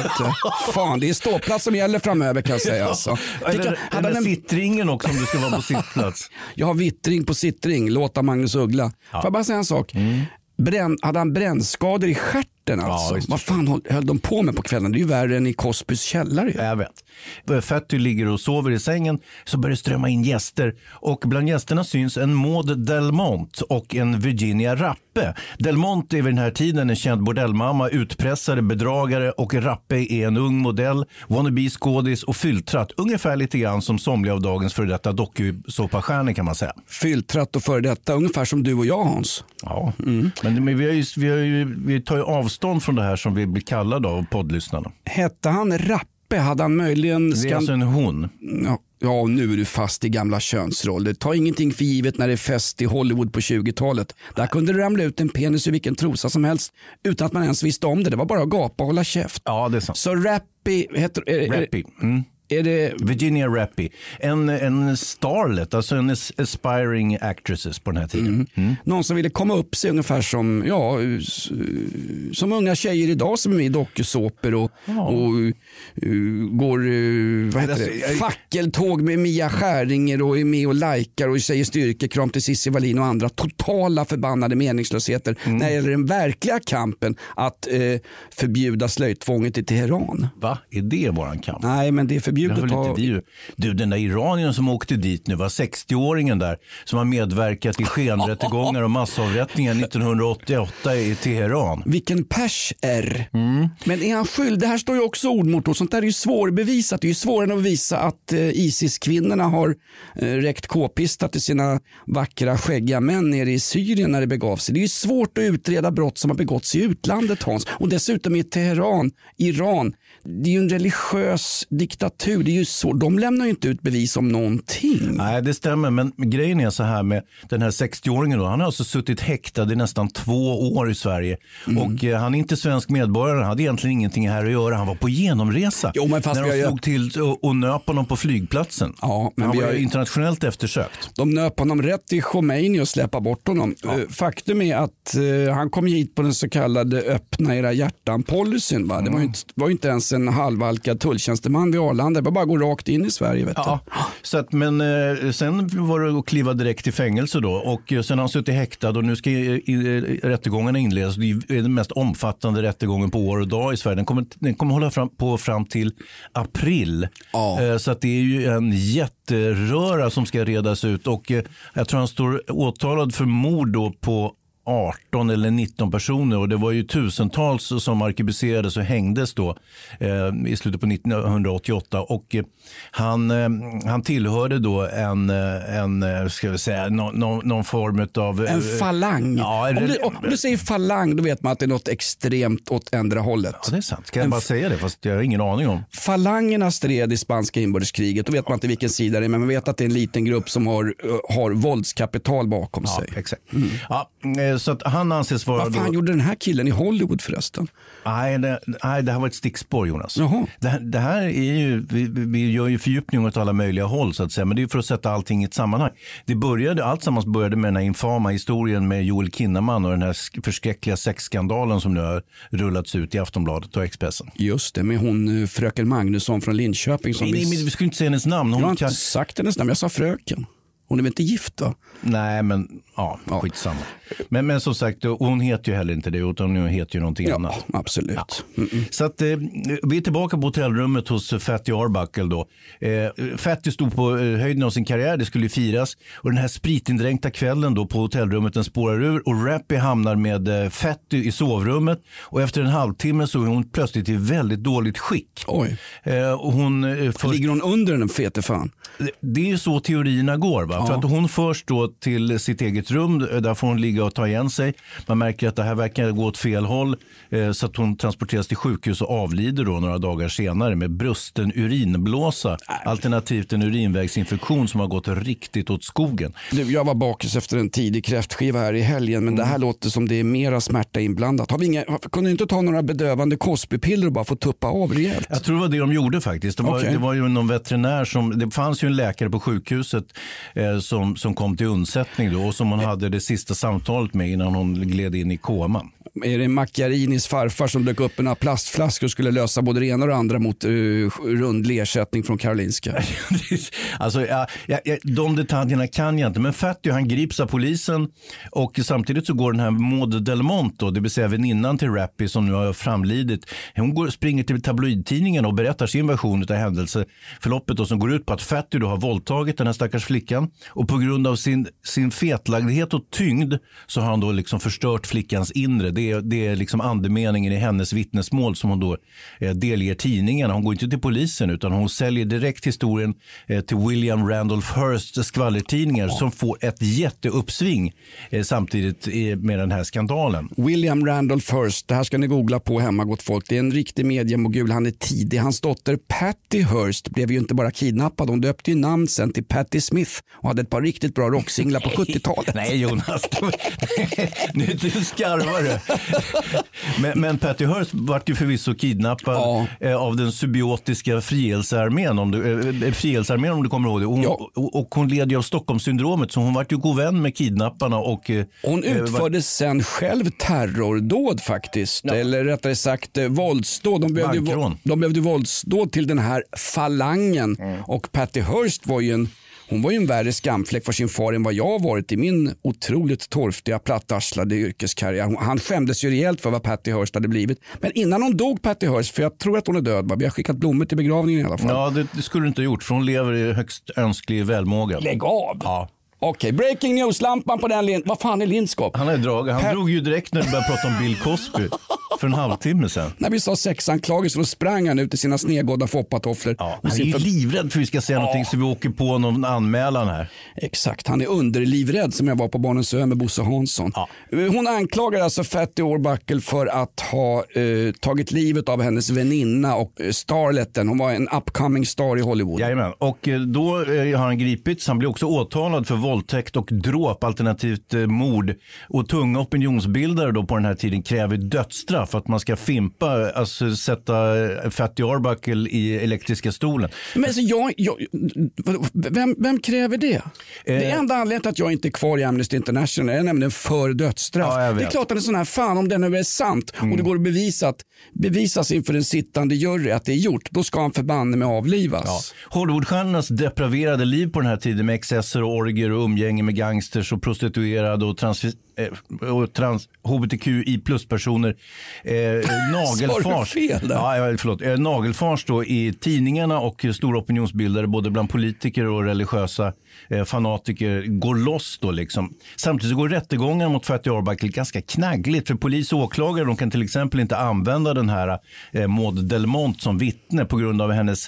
Fan, det är ståplats som gäller framöver kan jag säga. Alltså. Eller, jag, hade eller en, sittringen också om du ska vara på sittplats. (laughs) jag har vittring på sittring, låta Magnus Uggla. Får jag bara säga en sak? Brän, hade han brännskador i stjärten? Alltså? visst. Vad fan höll, höll de på med på kvällen? Det är ju värre än i Cosbys källare. ju. Jag vet. Fatty ligger och sover i sängen så börjar det strömma in gäster och bland gästerna syns en Maud Delmont och en Virginia Rappe. Delmont är vid den här tiden en känd bordellmamma, utpressare, bedragare och Rappe är en ung modell, wannabe skådis och fylltratt. Ungefär lite grann som somliga av dagens före detta dokusåpastjärnor kan man säga. Fylltratt och före detta, ungefär som du och jag Hans. Ja, men, men vi, har ju, vi, har ju, vi tar ju avstånd från det här som vi blir kallade av poddlyssnarna. Hette han Rappe hade han möjligen... Det är alltså en hon. Ja, ja, nu är du fast i gamla könsroller. Ta ingenting för givet när det är fest i Hollywood på 20-talet. Där kunde det ramla ut en penis ur vilken trosa som helst utan att man ens visste om det. Det var bara att gapa och hålla käft. Ja, det är sant. Så Rappy, heter, är, är, Rappy. Mm. Är det Virginia Rappy. En, en starlet, alltså en as- aspiring actresses på den här tiden. Mm. någon som ville komma upp sig ungefär som, ja, som unga tjejer idag som är med i dokusåpor och, och uh, går uh, vad heter Alltså, det? jag- fackeltåg med Mia Skäringer och är med och likar och säger styrkekram till Cissi Wallin och andra totala förbannade meningslösheter Mm. när det gäller den verkliga kampen att eh, förbjuda slöjtvånget i Teheran. Va? Är det våran kamp? Nej, men det är Det förbjudet. att- inte vi. Du, den där iranien som åkte dit nu var 60-åringen där som har medverkat i skenrättegångar och massavrättningar 1988 i Teheran. Vilken pers är. Mm. Men är han skyldig? Det här står ju också ord mot ord. Sånt där är ju svårbevisat. Det är ju svårare än att visa att eh, Isis-kvinnorna har eh, räckt k-pista till sina vackra skäggiga män nere i Syrien när det begav sig. Det är ju svårt att utreda brott som har begåtts i utlandet Hans. Och dessutom i Teheran, Iran. Det är ju en religiös diktatur. Det är ju så. De lämnar ju inte ut bevis om någonting. Nej, det stämmer. Men grejen är så här med den här 60-åringen. Då, han har alltså suttit häktad i nästan två år i Sverige. Mm. Och eh, Han är inte svensk medborgare. Han hade egentligen ingenting här att göra. Han var på genomresa. Jo, men fast när de slog till och, och nöp honom på flygplatsen. Ja, men han var har internationellt eftersökt. De nöp honom rätt i Khomeini och släppa bort honom. Eh, Faktum är att eh, han kom hit på den så kallade öppna era hjärtan-policyn. va? Det var ju, inte, var ju inte ens en halvalkad tulltjänsteman vid Arlanda. Det var bara att gå rakt in i Sverige. Vet Ja, så att, men eh, sen var det att kliva direkt i fängelse då och eh, sen har han suttit häktad och nu ska eh, i- i- rättegångarna inledas. Det är den mest omfattande rättegången på år och dag i Sverige. Den kommer, den kommer hålla fram, på fram till april. Eh, Så att det är ju en jätteröra som ska redas ut och eh, jag tror han står åtalad för mord då på 18 eller 19 personer och det var ju tusentals som arkebuserades och hängdes då eh, i slutet på 1988 och eh, han, eh, han tillhörde då en, eh, en eh, ska vi säga, någon, någon, någon form av... En falang. Ja, om, du, om du säger falang då vet man att det är något extremt åt ändra hållet. Ja, det är sant. Kan jag bara säga det fast jag har ingen aning om. Falangerna stred i spanska inbördeskriget. Då vet man inte vilken sida det är men man vet att det är en liten grupp som har, eh, har våldskapital bakom sig. Exakt. Ja, eh, så att han anses vara... Vad fan då- gjorde den här killen i Hollywood förresten? Nej det, nej, det här var ett stickspår Jonas. Det, det här är ju, vi, vi gör ju fördjupning åt alla möjliga håll så att säga. Men det är för att sätta allting i ett sammanhang. Det började, allt sammans började med den här infama historien med Joel Kinnaman och den här sk- förskräckliga sexskandalen som nu har rullats ut i Aftonbladet och Expressen. Just det, med hon eh, fröken Magnusson från Linköping. Som Nej, nej, vi- men vi skulle inte säga hennes namn. Hon jag har inte kan- sagt hennes namn, jag sa fröken. Hon är väl inte gift va? Nej, men ja, skitsamma. Men, men som sagt, hon heter ju heller inte det, utan hon heter ju någonting Ja, annat. absolut. Så att, eh, vi är tillbaka på hotellrummet hos Fatty Arbuckle. Då. Eh, Fatty stod på eh, höjden av sin karriär, det skulle firas. Och den här spritindränkta kvällen då på hotellrummet den spårar ur och Rappy hamnar med eh, Fatty i sovrummet. Och efter en halvtimme så är hon plötsligt i väldigt dåligt skick. Oj. Eh, och hon, eh, först... Ligger hon under den fete fan? Det är ju så teorierna går. Va? För att hon förs då till sitt eget rum. Där får hon ligga och ta igen sig. Man märker att det här verkar gå åt fel håll. Eh, så att hon transporteras till sjukhus och avlider då några dagar senare med brusten urinblåsa. Alternativt en urinvägsinfektion som har gått riktigt åt skogen. Du, jag var bakis efter en tidig kräftskiva här i helgen men det här låter som det är mera smärta inblandat. Har vi inga, kunde inte ta några bedövande Cosbypiller och bara få tuppa av rejält? Jag tror det var det de gjorde faktiskt. Det var, Okej. det var ju någon veterinär som, det fanns ju en läkare på sjukhuset eh, som, som kom till undsättning då och som hon hade det sista samtalet med innan hon gled in i koman. Är det Macchiarinis farfar som dök upp med plastflaskor och skulle lösa både det ena och det andra mot eh, uh, rundlig ersättning från Karolinska? (laughs) Alltså, ja, ja, de detaljerna kan jag inte, men Fatty han grips av polisen och samtidigt så går den här Maud Delmont, då, det vill säga väninnan till Rappy som nu har framlidit, hon går, springer till tabloidtidningen och berättar sin version av händelseförloppet och som går ut på att Fatty då har våldtagit den här stackars flickan och på grund av sin, sin fetlagdhet och tyngd så har han då liksom förstört flickans inre. Det det, det är liksom andemeningen i hennes vittnesmål som hon då eh, delger tidningarna. Hon går inte till polisen utan hon säljer direkt historien eh, till William Randolph Hearsts skvallertidningar som får ett jätteuppsving eh, samtidigt eh, med den här skandalen. William Randolph Hearst, det här ska ni googla på hemma gott folk. Det är en riktig mediemogul, han är tidig. Hans dotter Patty Hearst blev ju inte bara kidnappad, hon döpte ju namn sen till Patti Smith och hade ett par riktigt bra rocksinglar på 70-talet. Nej Jonas, (laughs) nu du skarvar du. Men, men Patty Hearst vart ju förvisso kidnappad eh, av den symbiotiska frihetsarmén om du, eh, frihetsarmén om du kommer ihåg det. Hon, och, och hon led ju av Stockholmssyndromet så hon vart ju god vän med kidnapparna. Och, eh, Hon eh, utförde sen själv terrordåd faktiskt. Eller rättare sagt eh, våldsdåd. De behövde, Bankrån. de behövde våldsdåd till den här falangen. Och Patty Hearst var ju en hon var ju en värre skamfläck för sin far än vad jag har varit i min otroligt torftiga, plattarslade yrkeskarriär. Han skämdes ju rejält för vad Patty Hearst hade blivit. Men innan hon dog, Patty Hearst, för jag tror att hon är död, vi har skickat blommor till begravningen i alla fall. Ja, det, det skulle du inte ha gjort för hon lever i högst önsklig välmåga. Lägg av! Ja. Okej, breaking news-lampan på den linjen. Vad fan är Lindskap? Han är dragit. Han Per- drog ju direkt när du började prata om Bill Cosby för en halvtimme sedan. När vi sa sexanklagelser då sprang han ut i sina snedgådda foppatofflor. och Han är ju för- livrädd för att vi ska säga någonting så vi åker på någon anmälan här. Exakt, han är underlivrädd som jag var på Barnens ö med Bosse Hansson. Hon anklagar alltså Fatty Orbuckle för att ha eh, tagit livet av hennes väninna och eh, starletten. Hon var en upcoming star i Hollywood. Jajamän. Och eh, då eh, har han gripits. Han blir också åtalad för våldtäkt och dråp alternativt eh, mord. Och tunga opinionsbildare då på den här tiden kräver dödsstraff för att man ska fimpa, alltså sätta eh, Fatty Arbuckle i elektriska stolen. Men alltså jag, jag, vem, vem kräver det? Det Eh. enda anledningen till att jag inte är kvar i Amnesty International är nämligen för dödsstraff. Ja, det är. Mm. klart att det är sån här, fan om det nu är sant och det går att bevisa att, bevisas inför en sittande jury att det är gjort, då ska han förbanne med avlivas. Ja. Hollywoodstjärnornas depraverade liv på den här tiden med excesser och orger och umgänge med gangsters och prostituerade och, trans, eh, och trans, hbtqi plus-personer. Eh, (laughs) nagelfars. Fel där? Ja, förlåt. Eh, nagelfars då i tidningarna och stora opinionsbildare både bland politiker och religiösa Eh, fanatiker går loss då liksom. Samtidigt går rättegången mot Fatty Arbuckle ganska knaggligt för polis och åklagare de kan till exempel inte använda den här eh, Maud Delmont som vittne på grund av hennes,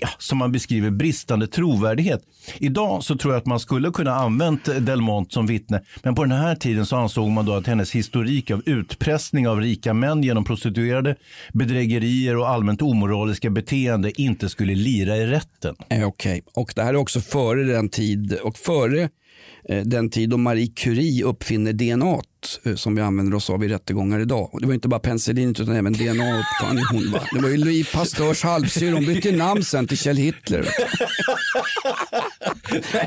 ja, som man beskriver, bristande trovärdighet. Idag så tror jag att man skulle kunna använt Delmont som vittne men på den här tiden så ansåg man då att hennes historik av utpressning av rika män genom prostituerade, bedrägerier och allmänt omoraliska beteende inte skulle lira i rätten. Eh, okej, okay. och det här är också före den tiden tid och före eh, den tid då Marie Curie uppfinner DNA eh, som vi använder oss av i rättegångar idag. Och det var inte bara penicillinet utan även DNA uppfann ju hon. Va? Det var ju Louis Pasteurs halvsyra. Hon bytte namn sen till Kjell Hitler.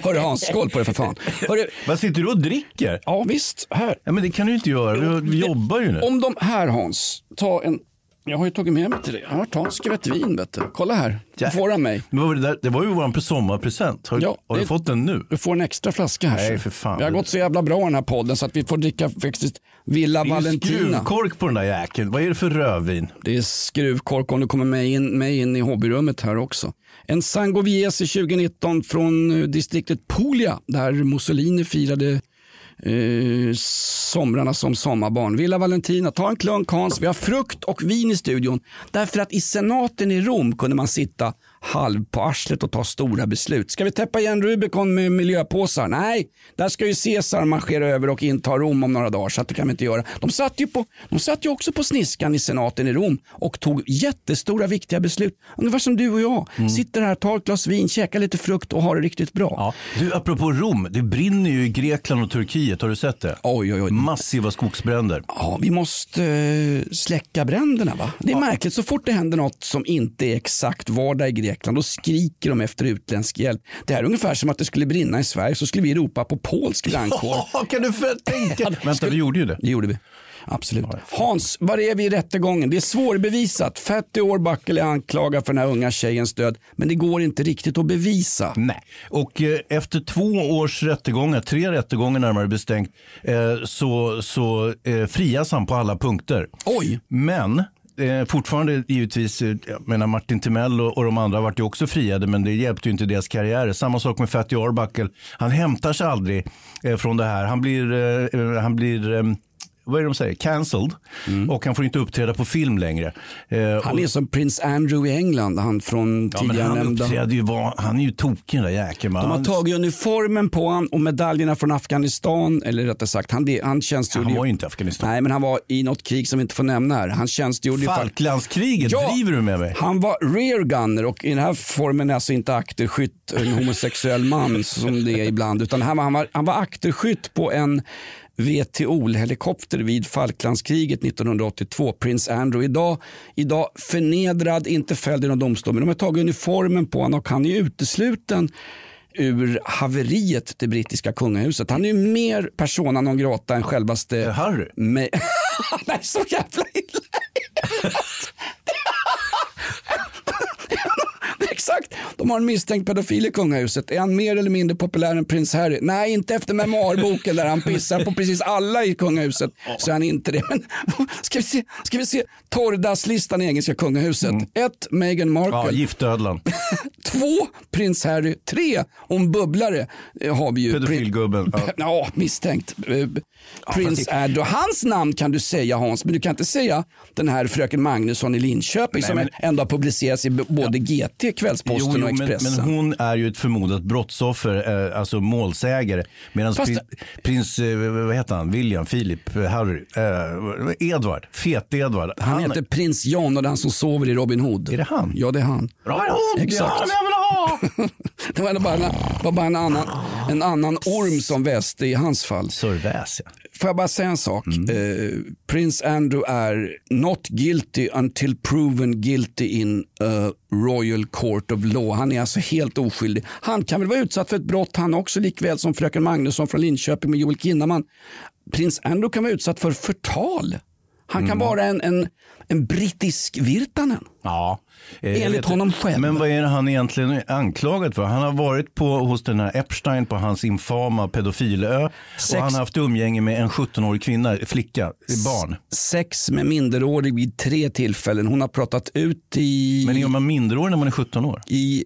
Hörru Hans, skål på det för fan. Hörru, Vad sitter du och dricker? ja visst, här. Ja, men det kan du inte göra. Vi, vi jobbar ju nu. Om de här Hans, ta en jag har ju tagit med mig till dig. Jag har tagit en skvätt vin. Vet du. Kolla här, du får av mig. Men vad var det, där? det var ju vår sommarpresent. Har, Ja, har du det- fått den nu? Du får en extra flaska här. Nej, för fan. Vi har gått så jävla bra i den här podden så att vi får dricka faktiskt Villa Det är Valentina. skruvkork på den där jäkeln. Vad är det för rödvin? Det är skruvkork om du kommer med in, med in i hobbyrummet här också. En Sangiovese 2019 från eh, distriktet Puglia där Mussolini firade eh, somrarna som sommarbarn. Villa Valentina, ta en klunk Hans. Vi har frukt och vin i studion. Därför att i senaten i Rom kunde man sitta halv på arslet och ta stora beslut. Ska vi täppa igen Rubicon med miljöpåsar? Nej, där ska ju Caesar marschera över och inta Rom om några dagar så att det kan vi inte göra. De satt ju, på, de satt ju också på sniskan i senaten i Rom och tog jättestora viktiga beslut. Ungefär som du och jag. Sitter här, tar ett glas vin, käkar lite frukt och har det riktigt bra. Ja. Du, apropå Rom. Det brinner ju i Grekland och Turkiet. Har du sett det? Oj, oj, oj. Massiva skogsbränder. Ja, vi måste eh, släcka bränderna va? Det är märkligt, så fort det händer något som inte är exakt vardag i Grekland, då skriker de efter utländsk hjälp. Det här är ungefär som att det skulle brinna i Sverige, så skulle vi ropa på polsk brandkår. (laughs) kan du för tänka? Vänta, vi gjorde ju det. Det gjorde vi. Absolut. Hans, var är vi i rättegången? Det är svårbevisat. Fatty Orbuckle är anklagad för den här unga tjejens död, men det går inte riktigt att bevisa. Nej, och eh, efter två års rättegångar, tre rättegångar närmare bestämt, eh, så, så eh, frias han på alla punkter. Oj! Men eh, fortfarande givetvis, eh, jag menar Martin Timell och, och de andra vart ju också friade, men det hjälpte ju inte deras karriärer. Samma sak med Fatty Arbuckle. Han hämtar sig aldrig eh, från det här. Han blir, eh, eh, han blir eh, vad är det de säger, cancelled. Och han får inte uppträda på film längre. Eh, Han och- är som prins Andrew i England, han från Ja, tidigare han nämnda. ju, var, han är ju tokig den där jäkeln. De har tagit uniformen på han och medaljerna från Afghanistan, eller rättare sagt, han, han tjänstgjorde Han var ju inte Afghanistan. Nej, men han var i något krig som vi inte får nämna här. Han tjänstgjorde Falklandskriget, Ja. driver du med mig? Han var rear gunner och i den här formen är alltså inte akterskytt en homosexuell man som det är ibland. Utan han var, han var, han var akterskytt på en VTO-helikopter vid Falklandskriget 1982. Prince Andrew. Idag, idag förnedrad, inte fälld i någon domstol. Men de har tagit uniformen på honom och han är utesluten ur haveriet det brittiska kungahuset. Han är ju mer persona non grata än självaste... Harry? (laughs) Nej, så jävla illa Exakt. De har en misstänkt pedofil i kungahuset. Är han mer eller mindre populär än prins Harry? Nej, inte efter memoarboken där han pissar på precis alla i kungahuset. Så är han inte det. Men (laughs) ska vi se, ska vi se torrdasslistan i engelska kungahuset. Ett, Meghan Markle. Ja, giftödlan. (laughs) Två, prins Harry. Tre, om bubblare eh, har vi ju. Pedofilgubben. Ja. (laughs) Ja. misstänkt. Eh, Prins fast Andrew. Hans namn kan du säga Hans, men du kan inte säga den här fröken Magnusson i Linköping Nej, som men- ändå har publicerats i både GT, Kvällsposten Jo, jo, och men, Expressen. men hon är ju ett förmodat brottsoffer, eh, alltså målsägare. Medan prins, prins eh, vad heter han, William, Philip, eh, Harry, eh, Edward, Fet-Edward. Han heter prins John och det är han som sover i Robin Hood. Är det han? Ja, det är han. Robin Hood, Exakt. ja! Det var bara, en, var bara en, annan, en annan orm som väste i hans fall. Sörväs, ja. Får jag bara säga en sak? Mm. Eh, Prince Andrew är not guilty until proven guilty in a royal court of law. Han är alltså helt oskyldig. Han kan väl vara utsatt för ett brott han också, likväl som fröken Magnusson från Linköping med Joel Kinnaman. Prins Andrew kan vara utsatt för förtal. Han kan Mm. vara en, en, en brittisk Virtanen. Ja. eh, Enligt honom själv. Men vad är det han egentligen anklagad för? Han har varit på, hos den här Epstein på hans infama pedofilö. Sex- Och han har haft umgänge med en 17-årig kvinna, flicka, barn. Sex med minderårig vid tre tillfällen. Hon har pratat ut i... Men är man minderårig när man är 17 år? i,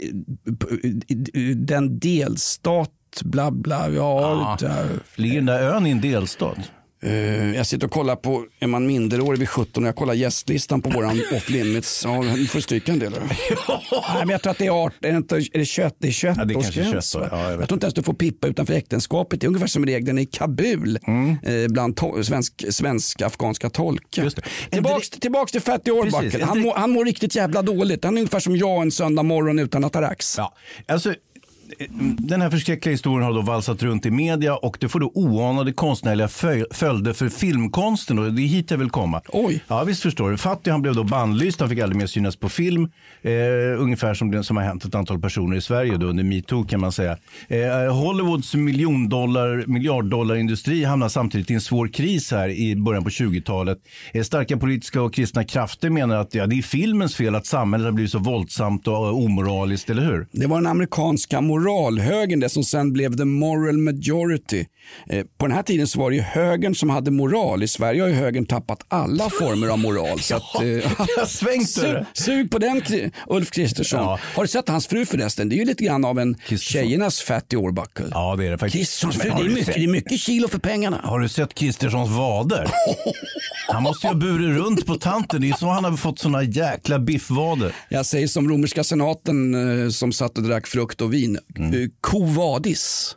i, den delstat, bla bla. Ja, Ja. där. Ligger den där ön i en delstat? Eh, jag sitter och kollar på, är man minderårig vid 17 och jag kollar gästlistan på våran (laughs) off limits. Ja, du får stryka en del. (laughs) Nej, men jag tror att det är 18, är det, inte, är det 21, det är 21 Ja, det är kanske årsgräns, 21 år. va? Ja, jag jag tror inte ens du får pippa utanför äktenskapet. Det är ungefär som reglerna i Kabul Mm. eh, bland to- svensk, svensk-afghanska tolkar. Det. En Tillbaks, tillbaks till Fatty en Han, direkt- mår- han mår riktigt jävla dåligt. Han är ungefär som jag en söndag morgon utan atarax. Ja, alltså, den här förskräckliga historien har då valsat runt i media och det får då oanade konstnärliga fö- följder för filmkonsten och det är hit jag vill komma. Oj. Ja, visst förstår du. Fattig han blev då bannlyst, han fick aldrig mer synas på film. Eh, ungefär som det som har hänt ett antal personer i Sverige då under metoo kan man säga. Eh, Hollywoods miljondollar, miljarddollaindustri hamnar samtidigt i en svår kris här i början på 20-talet. Eh, starka politiska och kristna krafter menar att ja, det är filmens fel att samhället har blivit så våldsamt och omoraliskt, eller hur? Det var den amerikanska moralhögern det som sen blev the moral majority. Eh, på den här tiden så var det ju högern som hade moral. I Sverige har ju högern tappat alla (laughs) former av moral. Så att, eh, (laughs) sug, sug på den Ulf Kristersson. Ja. Har du sett hans fru förresten? Det är ju lite grann av en tjejernas Fatty Orbuckle. Ja, det är det faktiskt. Kristerssons fru, det är, mycket, det är mycket kilo för pengarna. Har du sett Kristerssons vader? (laughs) Han måste ju ha burit runt på tanten. Det är så han har fått såna jäkla biffvader. Jag säger som romerska senaten eh, som satt och drack frukt och vin. Mm. Eh, Quo vadis.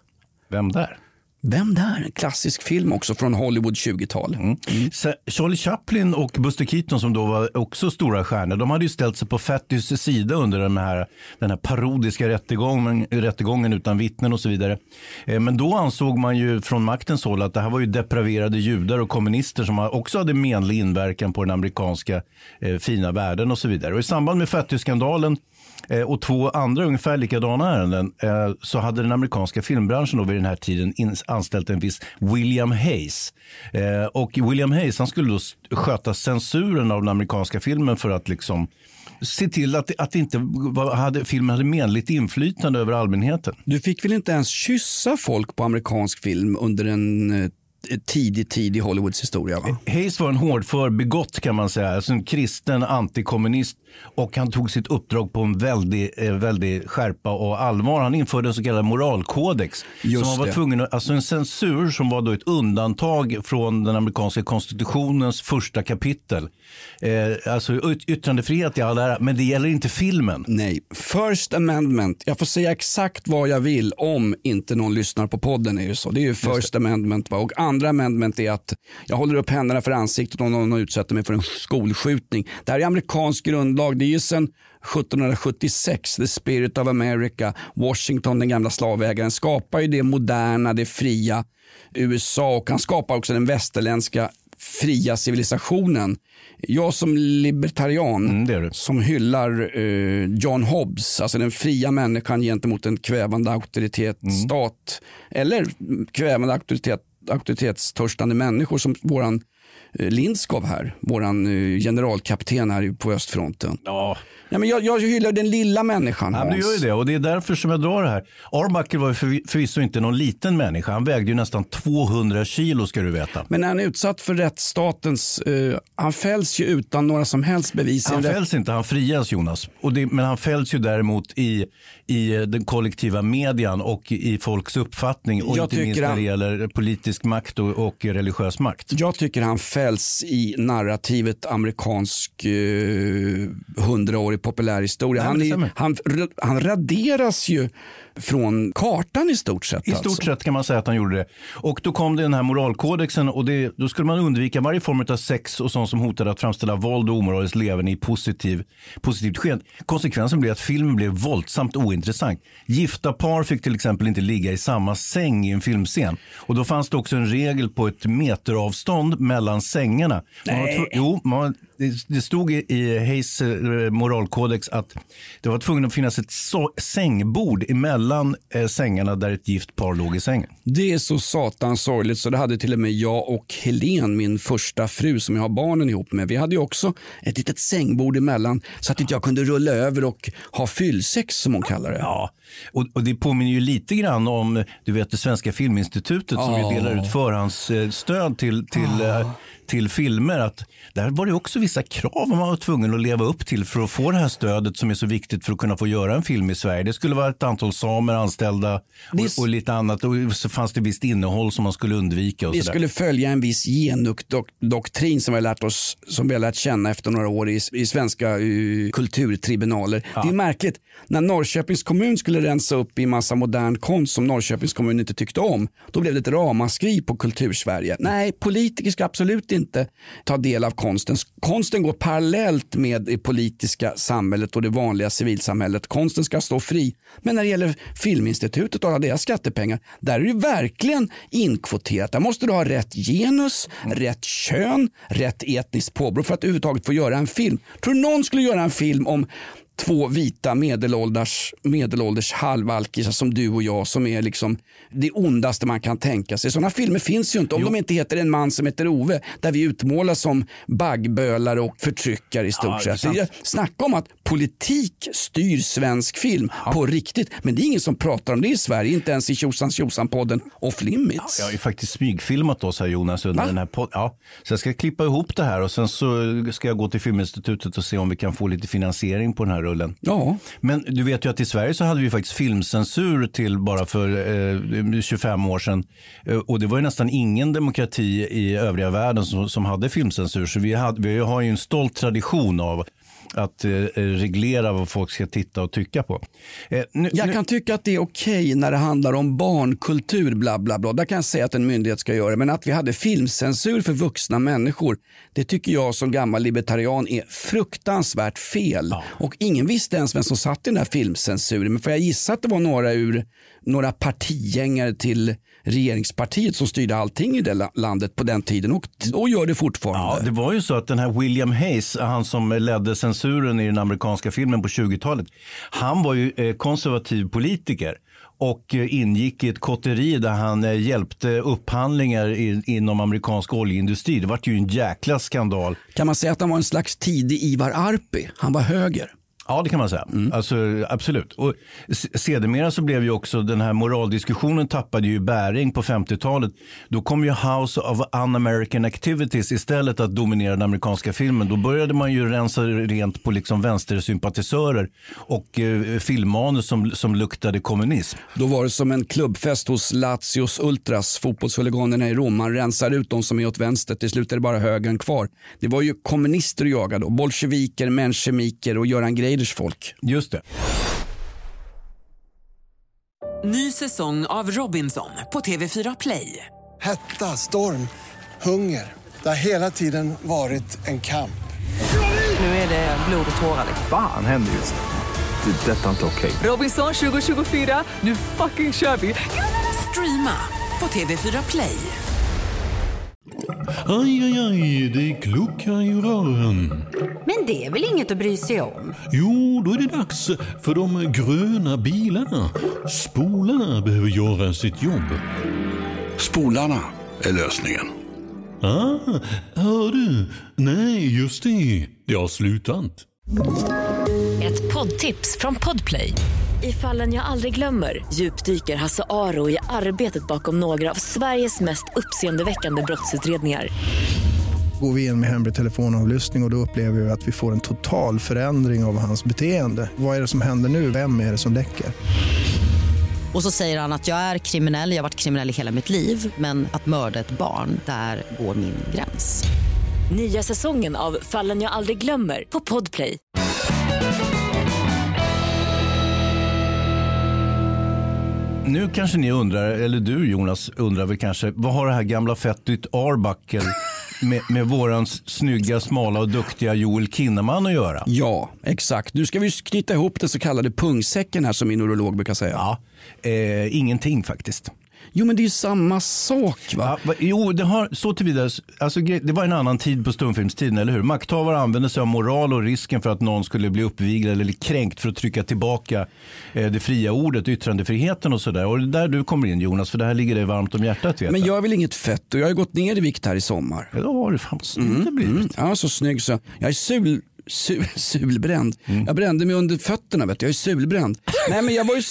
Vem där? Vem där? En klassisk film också från Hollywood 20-tal. Mm. Så Charlie Chaplin och Buster Keaton som då var också stora stjärnor, de hade ju ställt sig på Fattys sida under den här, den här parodiska rättegången, rättegången utan vittnen och så vidare. Eh, Men då ansåg man ju från maktens håll att det här var ju depraverade judar och kommunister som också hade menlig inverkan på den amerikanska eh, fina världen och så vidare. Och i samband med Fatty-skandalen eh, och två andra ungefär likadana ärenden eh, så hade den amerikanska filmbranschen då vid den här tiden anställt en viss William Hayes. Eh, och William Hayes han skulle då sköta censuren av den amerikanska filmen för att liksom se till att, att inte hade, filmen hade menligt inflytande över allmänheten. Du fick väl inte ens kyssa folk på amerikansk film under en eh, tidig tid i Hollywoods historia? Va? Hayes var en hårdför begott kan man säga, alltså en kristen antikommunist Och han tog sitt uppdrag på en väldig, eh, väldig skärpa och allvar. Han införde en så kallad moralkodex. Just som han var tvungen att, alltså en censur som var då ett undantag från den amerikanska konstitutionens första kapitel. Eh, alltså yt- yttrandefrihet i all ära, men det gäller inte filmen. Nej, First Amendment. Jag får säga exakt vad jag vill om inte någon lyssnar på podden. Är ju så. Det är ju First Amendment. Va? Och andra amendment är att jag håller upp händerna för ansiktet om någon utsätter mig för en skolskjutning. Det här är amerikansk grundlag. Det är ju sedan 1776, the spirit of America. Washington, den gamla slavägaren, skapar ju det moderna, det fria USA och han skapar också den västerländska fria civilisationen. Jag som libertarian som hyllar eh, John Hobbes, alltså den fria människan gentemot en kvävande auktoritetsstat eller kvävande auktoritet, auktoritetstörstande människor som våran Lindskov här, våran eh, generalkapten här på östfronten. Ja. Ja, men jag, jag hyllar den lilla människan. Ja, du gör ju det och det är därför som jag drar det här. Arbuckle var förvisso inte någon liten människa. Han vägde ju nästan 200 kilo ska du veta. Men är han utsatt för rättsstatens, eh, han fälls ju utan några som helst bevis. Han fälls inte, han frias Jonas. Och det, men han fälls ju däremot i, i den kollektiva median och i folks uppfattning. Och Jag inte minst när det gäller politisk makt och, och religiös makt. Jag tycker han fälls i narrativet amerikansk eh, hundraårig populärhistoria. Nej, Han, han, han raderas ju från kartan i stort sett. I stort alltså. sett kan man säga att han gjorde det. Och då kom det den här moralkodexen och det, då skulle man undvika varje form av sex och sånt som hotade att framställa våld och omoraliskt leverne i positiv, positivt sken. Konsekvensen blev att filmen blev våldsamt ointressant. Gifta par fick till exempel inte ligga i samma säng i en filmscen. Och då fanns det också en regel på ett meteravstånd mellan sängarna. Man Nej. tv- jo, man, det, stod i, i Hayes eh, moralkodex att det var tvungen att finnas ett sängbord emellan eh, sängarna där ett gift par låg i sängen. Det är så satans sorgligt så det hade till och med jag och Helen, min första fru som jag har barnen ihop med. Vi hade ju också ett litet sängbord emellan så att inte jag kunde rulla över och ha fyllsex som hon kallar det. Ja, och, och det påminner ju lite grann om du vet, det Svenska Filminstitutet som Ja. delar ut förhandsstöd till, till, eh, till filmer. Att där var det också vissa krav man var tvungen att leva upp till för att få det här stödet som är så viktigt för att kunna få göra en film i Sverige. Det skulle vara ett antal samer anställda och, och lite annat. Och så fanns det visst innehåll som man skulle undvika. Och Vi skulle följa en viss genukdoktrin som vi har lärt oss, som vi har lärt känna efter några år i, i svenska eh, kulturtribunaler. Det är märkligt, när Norrköpings kommun skulle rensa upp i massa modern konst som Norrköpings kommun inte tyckte om, då blev det ett ramaskri på kultursverige. Nej, politiker ska absolut inte ta del av konsten. Konsten går parallellt med det politiska samhället och det vanliga civilsamhället. Konsten ska stå fri. Men när det gäller Filminstitutet och alla deras skattepengar, där är det verkligen inkvoterat. Där måste du ha rätt genus, rätt kön, rätt etniskt påbrå för att överhuvudtaget få göra en film. Tror du någon skulle göra en film om två vita medelålders, medelålders halvalkisar som du och jag som är liksom det ondaste man kan tänka sig. Sådana filmer finns ju inte om de inte heter En man som heter Ove där vi utmålas som baggbölare och förtryckare i stort Ja, sett. Snacka om att politik styr svensk film på riktigt. Men det är ingen som pratar om det i Sverige, inte ens i Tjosan Tjosan-podden Off Limits. Jag har ju faktiskt smygfilmat oss här Jonas under Va? den här podden. Ja, så jag ska klippa ihop det här och sen så ska jag gå till Filminstitutet och se om vi kan få lite finansiering på den här rullen. Ja. Men du vet ju att i Sverige så hade vi faktiskt filmcensur till bara för eh, 25 år sedan. Eh, och det var ju nästan ingen demokrati i övriga världen som, som hade filmcensur. Så vi, hade, vi har ju en stolt tradition av att eh, reglera vad folk ska titta och tycka på. Eh, nu, Jag kan tycka att det är okej när det handlar om barnkultur, bla bla bla. Där kan jag säga att en myndighet ska göra det. Men att vi hade filmcensur för vuxna människor, det tycker jag som gammal libertarian är fruktansvärt fel. Och ingen visste ens vem som satt i den här filmcensuren. Men får jag gissa att det var några ur några partigängare till regeringspartiet som styrde allting i det la- landet på den tiden och, och gör det fortfarande. Ja, det var ju så att den här William Hayes, han som ledde censuren i den amerikanska filmen på 20-talet, han var ju eh, konservativ politiker och eh, ingick i ett kotteri där han eh, hjälpte upphandlingar i, inom amerikansk oljeindustri. Det var ju en jäkla skandal. Kan man säga att han var en slags tidig Ivar Arpi? Han var höger. Ja, det kan man säga. Mm. Alltså, absolut. Och sedermera så blev ju också den här moraldiskussionen tappade ju bäring på 50-talet. Då kom ju House of Un-American Activities istället att dominera den amerikanska filmen. Då började man ju rensa rent på liksom vänstersympatisörer och eh, filmmanus som, som luktade kommunism. Då var det som en klubbfest hos Lazios Ultras, fotbollshuliganerna i Rom. Man rensar ut de som är åt vänster, till slut är det bara högern kvar. Det var ju kommunister att jaga då, bolsjeviker, menschemiker och Göran Greiders folk. Just det. Ny säsong av Robinson på TV4 Play. Hetta, storm, hunger. Det har hela tiden varit en kamp. Nu är det blod och tårar. liksom. Fan händer just det. Det är detta inte okej. Robinson 2024, nu fucking kör vi! Streama på TV4 Play. Aj, aj, aj, det kluckar i rören. Men det är väl inget att bry sig om? Jo, då är det dags för de gröna bilarna. Spolarna behöver göra sitt jobb. Spolarna är lösningen. Ah, hör du? Nej, just det. Det har slutat. Ett poddtips från Podplay. I fallen jag aldrig glömmer djupdyker Hasse Aro i arbetet bakom några av Sveriges mest uppseendeväckande brottsutredningar. Går vi in med hemlig telefonavlyssning och, och då upplever vi att vi får en total förändring av hans beteende. Vad är det som händer nu? Vem är det som läcker? Och så säger han att jag är kriminell, jag har varit kriminell i hela mitt liv men att mörda ett barn, där går min gräns. Nya säsongen av Fallen jag aldrig glömmer på Podplay. Nu kanske ni undrar, eller du Jonas undrar väl kanske, vad har det här gamla fettigt Arbuckle med, med våran snygga, smala och duktiga Joel Kinnaman att göra? Ja, exakt. Nu ska vi knyta ihop den så kallade pungsäcken här som min urolog brukar säga. Ja, eh, ingenting faktiskt. Jo men det är ju samma sak va? Ja, jo, det har så tillvida, alltså, det var en annan tid på stumfilmstiden, eller hur? Makthavare använde sig av moral och risken för att någon skulle bli uppviglad eller kränkt för att trycka tillbaka eh, det fria ordet, yttrandefriheten och sådär. Och det är där du kommer in Jonas, för det här ligger dig varmt om hjärtat. Vet Men jag. är väl inget fett och jag har gått ner i vikt här i sommar. Ja, då har du fan vad snygg det blivit. Ja, så snygg så. Jag är sul, sul, sulbränd. Mm. Jag brände mig under fötterna vet du. Jag är sulbränd. Nej men jag var ju,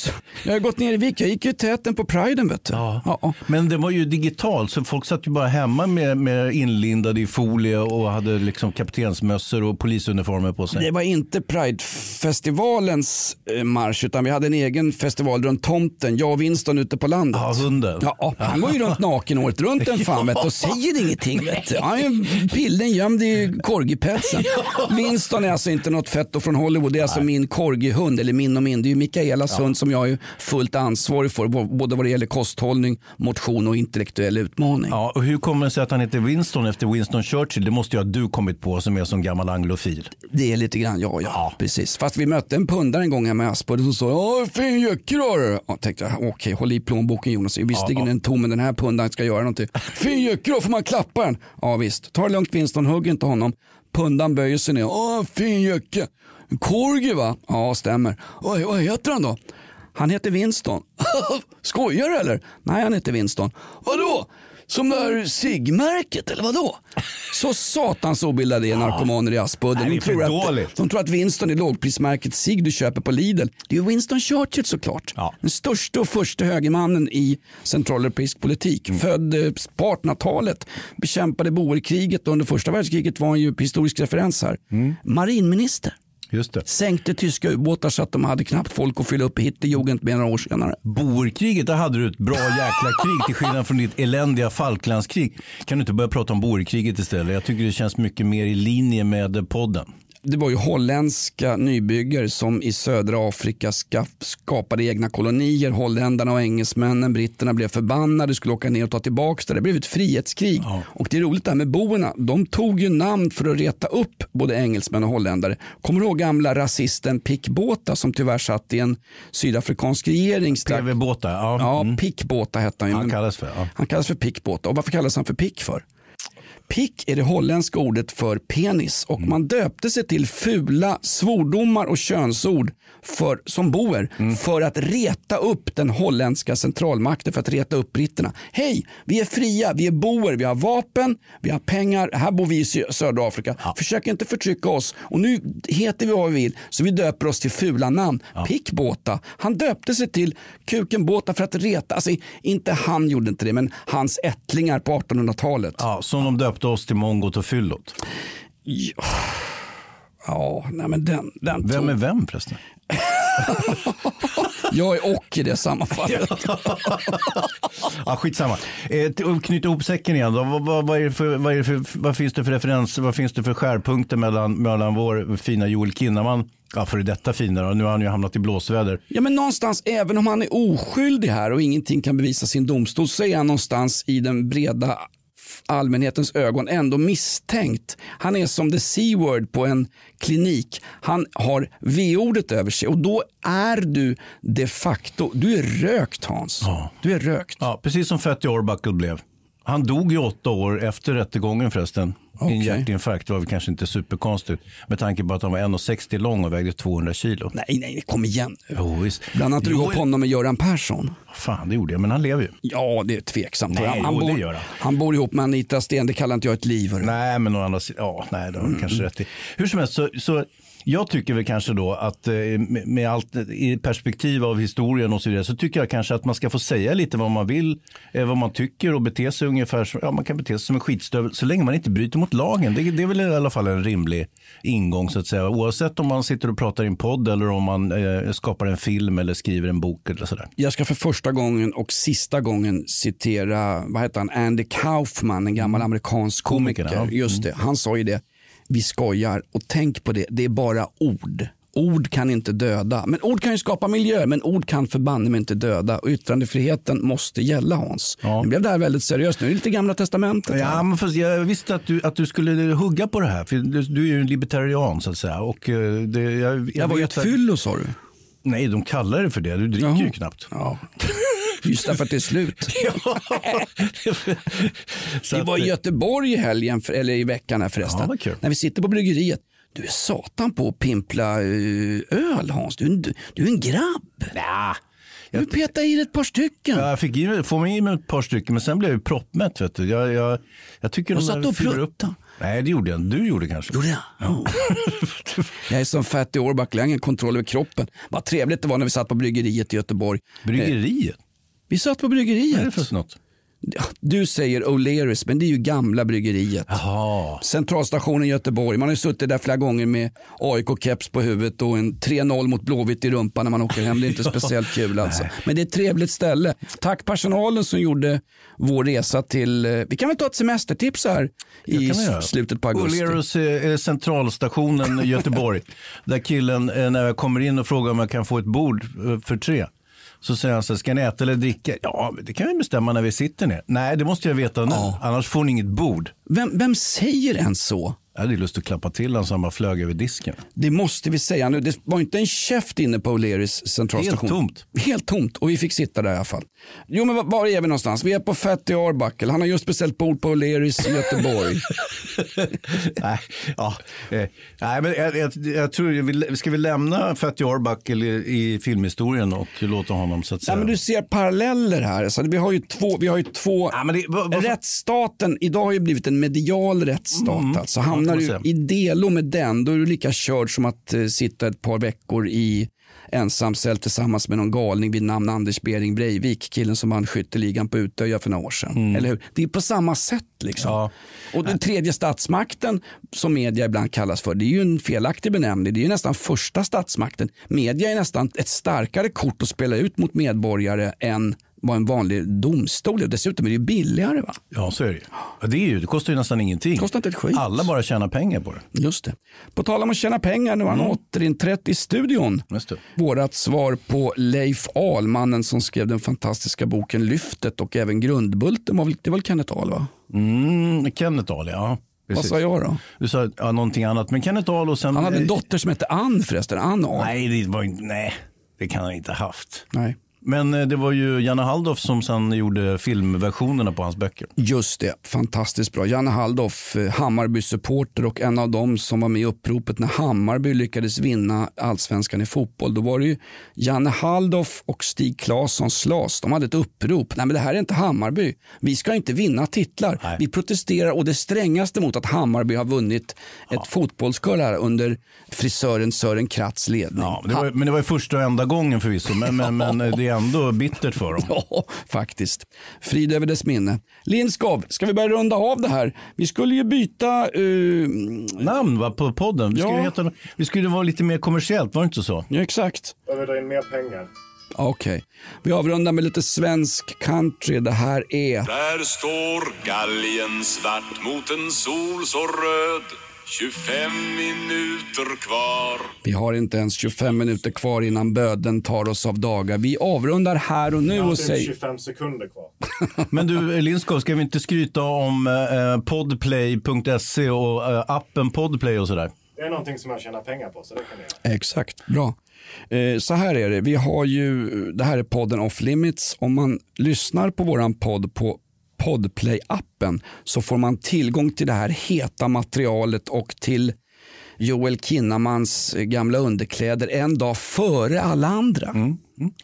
jag har gått ner i vikt. Jag gick ju i täten på priden vet du. Ja. Men det var ju digitalt, så folk satt ju bara hemma med, med inlindade i folie och hade liksom kaptensmössor och polisuniformer på sig. Det var inte Pridefestivalens eh, marsch utan vi hade en egen festival runt tomten. Jag och Winston ute på landet. Ja, hunden. Ja, han går ju runt (laughs) naken året runt en fan vet du, och säger ingenting. Vet du. Han är pillen gömd i corgipälsen. (laughs) Winston är alltså inte något fetto från Hollywood. Det är alltså min corgihund, eller min och min. Det är ju Mikaelas hund som jag är fullt ansvarig för. Både vad det gäller kosthållning, motion och intellektuell utmaning. Ja, och hur kommer det sig att han heter Winston efter Winston Churchill? Det måste ju ha du kommit på som är som gammal anglofil. Det är lite grann, ja, ja, precis. Fast vi mötte en pundare en gång hemma i Aspudden som sa, ja fin jacka du har." Ja, tänkte jag, okej håll i plånboken Jonas. Visserligen Ja, en tom men den här pundaren ska göra någonting. Fin jacka då, får man klappa den? Ja visst, ta det lugnt Winston, hugg inte honom. Pundan böjer sig ner, åh fin jacka. Korgi va? Ja stämmer. Oj, vad heter han då? Han heter Winston. (laughs) Skojar du eller? Nej han heter Winston. Vadå? Som det här ciggmärket eller vadå? Så satans obildade är narkomaner i Aspudden. De tror, att, de tror att Winston är lågprismärket cigg du köper på Lidl. Det är ju Winston Churchill såklart. Den största och första högermannen i centraleuropeisk politik. Mm. Född eh, på 1800-talet. Bekämpade boerkriget och under första världskriget var han ju historisk referens här. Mm. Marinminister. Just det. Sänkte tyska ubåtar så att de hade knappt folk att fylla upp i Hitlerjugend med några år senare. Boerkriget, där hade du ett bra jäkla krig till skillnad från ditt eländiga Falklandskrig. Kan du inte börja prata om boerkriget istället? Jag tycker det känns mycket mer i linje med podden. Det var ju holländska nybyggare som i södra Afrika ska- skapade egna kolonier. Holländarna och engelsmännen, britterna blev förbannade, skulle åka ner och ta tillbaka det. Det blev ett frihetskrig. Och det är roligt det här med boerna. De tog ju namn för att reta upp både engelsmän och holländare. Kommer du ihåg gamla rasisten Pickbåta som tyvärr satt i en sydafrikansk regering? strax- PV-båtar, ja. Ja, Mm. Pickbåta hette han ju. Han kallas för, ja. han kallas för Pickbåta. Och varför kallas han för Pick för? Pick är det holländska ordet för penis och man döpte sig till fula svordomar och könsord för, som boer för att reta upp den holländska centralmakten, för att reta upp britterna. Hej, vi är fria, vi är boer, vi har vapen, vi har pengar, här bor vi i sö- södra Afrika. Försök inte förtrycka oss och nu heter vi vad vi vill så vi döper oss till fula namn. Pick Båta, han döpte sig till Kuken Båta för att reta, alltså inte han gjorde inte det, men hans ättlingar på 1800-talet. Ja, som de döpte oss till mongot och fyllot. Ja, ja nej men den, den Vem tog- är vem förresten? (laughs) Jag är och i det sammanfanget. (laughs) Ja, skitsamma. Eh, knyta ihop säcken igen. Då. Vad, vad, vad, är det för, vad, är det för, vad finns det för referens, vad finns det för skärpunkter mellan, mellan vår fina Joel Kinnaman, ja före detta fina då, nu har han ju hamnat i blåsväder. Ja, men någonstans, även om han är oskyldig här och ingenting kan bevisa sin domstol, så är han någonstans i den breda allmänhetens ögon ändå misstänkt. Han är som the C-word på en klinik. Han har V-ordet över sig och då är du de facto, du är rökt Hans. Du är rökt. Ja, precis som Fatty Arbuckle blev. Han dog ju åtta år efter rättegången förresten. I en hjärtinfarkt. Det var väl kanske inte superkonstigt. Med tanke på att han var 1,60 lång och vägde 200 kilo. Nej, nej, kom igen nu. Jo, visst. Blandade du Jo, ihop honom med Göran Persson? Fan, det gjorde jag. Men han lever ju. Ja, det är tveksamt. Nej, han, han, jo, det bor, gör han. han bor ihop med Anita Sten, det kallar inte jag ett liv. hörru. Nej, men å andra sidan, ja, nej, det har du kanske rätt i. Hur som helst, så, så jag tycker väl kanske då att eh, med, allt i perspektiv av historien och så vidare så tycker jag kanske att man ska få säga lite vad man vill, eh, vad man tycker och bete sig ungefär som, ja man kan bete sig som en skitstövel så länge man inte bryter mot lagen. Det, det är väl i alla fall en rimlig ingång så att säga. Oavsett om man sitter och pratar i en podd eller om man eh, skapar en film eller skriver en bok eller sådär. Jag ska för första gången och sista gången citera vad heter han? Andy Kaufman, en gammal amerikansk komiker. Komikern, ja. Just det, han sa ju det. Vi skojar och tänk på det, det är bara ord. Ord kan inte döda. Men ord kan ju skapa miljö, men ord kan förbanne mig inte döda. Och yttrandefriheten måste gälla Hans. Nu blev det här väldigt seriöst. Nu är det lite gamla testamentet. här. Ja, men fast jag visste att du, att du skulle hugga på det här. För du, du är ju en libertarian så att säga. Och, eh, det, jag, jag, Jag var ju ett fyllo sa du. Nej, de kallar det för det. Du dricker Jaha. ju knappt. Ja. (laughs) Just därför att det är slut. (laughs) (laughs) Vi var i Göteborg i helgen, för- eller i veckan här förresten. Ja. När vi sitter på bryggeriet. Du är satan på att pimpla eh, öl Hans. Du är en, du är en grabb. Ja. Du petar i ett par stycken. Jag fick i mig, få mig i mig ett par stycken, men sen blev jag ju proppmätt. Vet du. Jag, jag, jag tycker Och de satt du och fyller pruttade? Nej, det gjorde jag. Du gjorde kanske. Gjorde jag? Ja. (laughs) jag är som Fatty Orback, jag har ingen kontroll över kroppen. Vad trevligt det var när vi satt på bryggeriet i Göteborg. Bryggeriet? Vi satt på bryggeriet. Vad är det för något? Du säger O'Learys, men det är ju gamla bryggeriet. Centralstationen i Göteborg. Man har ju suttit där flera gånger med AIK-keps på huvudet och en 3-0 mot Blåvitt i rumpan när man åker hem. Det är inte (laughs) speciellt kul alltså. Men det är ett trevligt ställe. Tack personalen som gjorde vår resa till, eh, vi kan väl ta ett semestertips här i slutet på augusti. O'Learys eh, centralstationen i Göteborg. (laughs) där killen, eh, när jag kommer in och frågar om jag kan få ett bord eh, för tre. Så säger han så här, ska ni äta eller dricka? Ja, det kan vi bestämma när vi sitter ner. Nej, det måste jag veta nu. Annars får ni inget bord. Vem, vem säger ens så? Jag hade lust att klappa till honom så han bara flög över disken. Det måste vi säga nu. Det var inte en käft inne på O'Learys centralstation. Helt tomt. Helt tomt och vi fick sitta där i alla fall. Jo men var är vi någonstans? Vi är på Fatty Arbuckle. Han har just beställt bord på O'Learys i Göteborg. (laughs) (laughs) nej, ja, eh, nej, men jag, jag, jag tror, ska vi lämna Fatty Arbuckle i, i filmhistorien och låta honom så att säga. Nej, men du ser paralleller här. Så vi har ju två, vi har ju två rättsstaten idag har ju blivit en medial rättsstat. Mm. Alltså, hamnar du i delo med den, då är du lika körd som att eh, sitta ett par veckor i ensamcell tillsammans med någon galning vid namn Anders Bering Breivik, killen som vann skytteligan på Utöja för några år sedan. Mm. Eller hur? Det är på samma sätt. Liksom. Och den tredje statsmakten, som media ibland kallas för, det är ju en felaktig benämning. Det är ju nästan första statsmakten. Media är nästan ett starkare kort att spela ut mot medborgare än vad en vanlig domstol är. Dessutom är det ju billigare. Va? Ja, så är det ju. Det, är ju, det kostar ju nästan ingenting. Kostar inte ett skit. Alla bara tjänar pengar på det. Just det. På tal om att tjäna pengar, nu har han Mm. återinträtt i studion. Just det. Vårat svar på Leif Ahl, mannen som skrev den fantastiska boken Lyftet och även Grundbulten. Var väl, det var väl Kenneth Ahl va? Mm, Kenneth Ahl, ja. Vad sa jag då? Du sa ja, någonting annat. Men Kenneth Ahl och sen... Han hade en dotter som hette Ann förresten. Ann Ahl. Nej, det var inte, nej, det kan han inte ha haft. Nej. Men eh, det var ju Janne Halldoff som sen gjorde filmversionerna på hans böcker. Just det, fantastiskt bra. Janne Halldoff, eh, Hammarby-supporter och en av dem som var med i uppropet när Hammarby lyckades vinna allsvenskan i fotboll. Då var det ju Janne Halldoff och Stig Claesson Slas. De hade ett upprop. Nej men det här är inte Hammarby. Vi ska inte vinna titlar. Vi protesterar och det strängaste mot att Hammarby har vunnit ett fotbollsskål här under frisören Sören Kratz ledning. Ja, det var, men det var ju första och enda gången förvisso, men, men, men eh, det är ändå bittert för dem. (laughs) Ja, faktiskt. Frid över dess minne. Lindskov, ska vi börja runda av det här? Vi skulle ju byta... Uh... Namn va, på podden. Vi skulle, Ja. heta, vi skulle vara lite mer kommersiellt, var det inte så? Ja, exakt. Behöver dra in mer pengar. Okej. Vi avrundar med lite svensk country. Det här är... Där står galgen svart mot en sol så röd 25 minuter kvar Vi har inte ens 25 minuter kvar innan böden tar oss av dagar. Vi avrundar här och nu Jag och säger... 25 sekunder kvar. (laughs) Men du Lindskov, ska vi inte skryta om eh, podplay.se och eh, appen Podplay och sådär? Det är någonting som jag tjänar pengar på, så det kan göra. Exakt, bra. Eh, så här är det, vi har ju, det här är podden Off Limits. Om man lyssnar på våran podd på Podplay-appen så får man tillgång till det här heta materialet och till Joel Kinnamans gamla underkläder en dag före alla andra.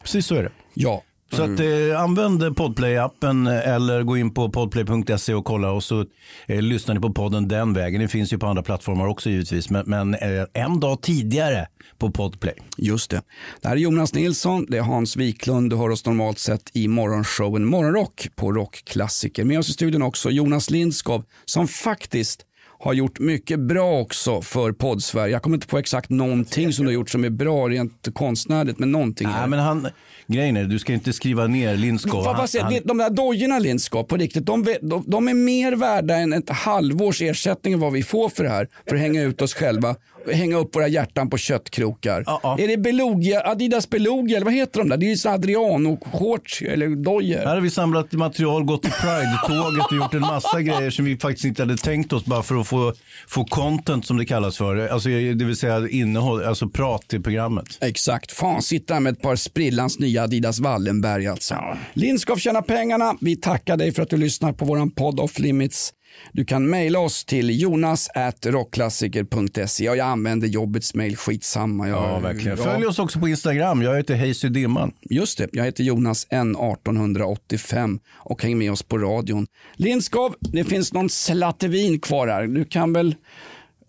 Precis så är det. Ja. Så att, eh, använd Podplay-appen eh, eller gå in på podplay.se och kolla och så eh, lyssnar ni på podden den vägen. Det finns ju på andra plattformar också givetvis, men, men eh, en dag tidigare på Podplay. Just det. Det här är Jonas Nilsson, det är Hans Wiklund. Du hör oss normalt sett i morgonshowen Morgonrock på Rockklassiker. Med oss i studion också Jonas Lindskov som faktiskt har gjort mycket bra också för poddsverige. Jag kommer inte på exakt någonting som du har gjort som är bra rent konstnärligt, men någonting. Nej, men han, grejen är, du ska inte skriva ner Lindskov. Vad, vad säger, Han- De där dojorna Lindskov, på riktigt, de, de, de är mer värda än ett halvårs ersättning än vad vi får för det här. För att hänga ut oss själva hänga upp våra hjärtan på köttkrokar. Är det Belugia, Adidas Belugia eller vad heter de där? Det är ju så Adriano-shorts eller dojor. Här har vi samlat material, gått i Pride-tåget och gjort en massa (laughs) grejer som vi faktiskt inte hade tänkt oss bara för att få, få content som det kallas för. Alltså, det vill säga innehåll, alltså prat i programmet. Exakt. Fan, sitta med ett par sprillans nya Adidas Wallenberg alltså. Lindskov tjänar pengarna. Vi tackar dig för att du lyssnar på våran podd Off Limits. Du kan mejla oss till jonas.rockklassiker.se. Ja, jag använder jobbets mejl, skitsamma. Jag, Ja, verkligen. Följ oss också på Instagram. Jag heter Hayes Dimman. Just det, jag heter Jonas N1885 och häng med oss på radion. Lindskov, det finns någon slattevin kvar här. Du kan väl...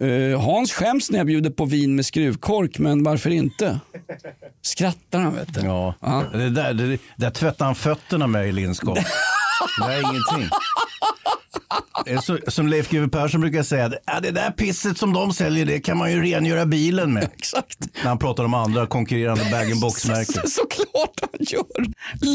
eh, Hans skäms när jag bjuder på vin med skruvkork, men varför inte? Skrattar han vet du. Ja. Det där, det, där tvättar han fötterna med i Lindskov. det är ingenting. Så, som Leif GW Persson brukar säga, "Ja, det där pisset som de säljer det kan man ju rengöra bilen med. Exakt. När han pratar om andra konkurrerande bag-in-box-märken. (laughs) Såklart han gör.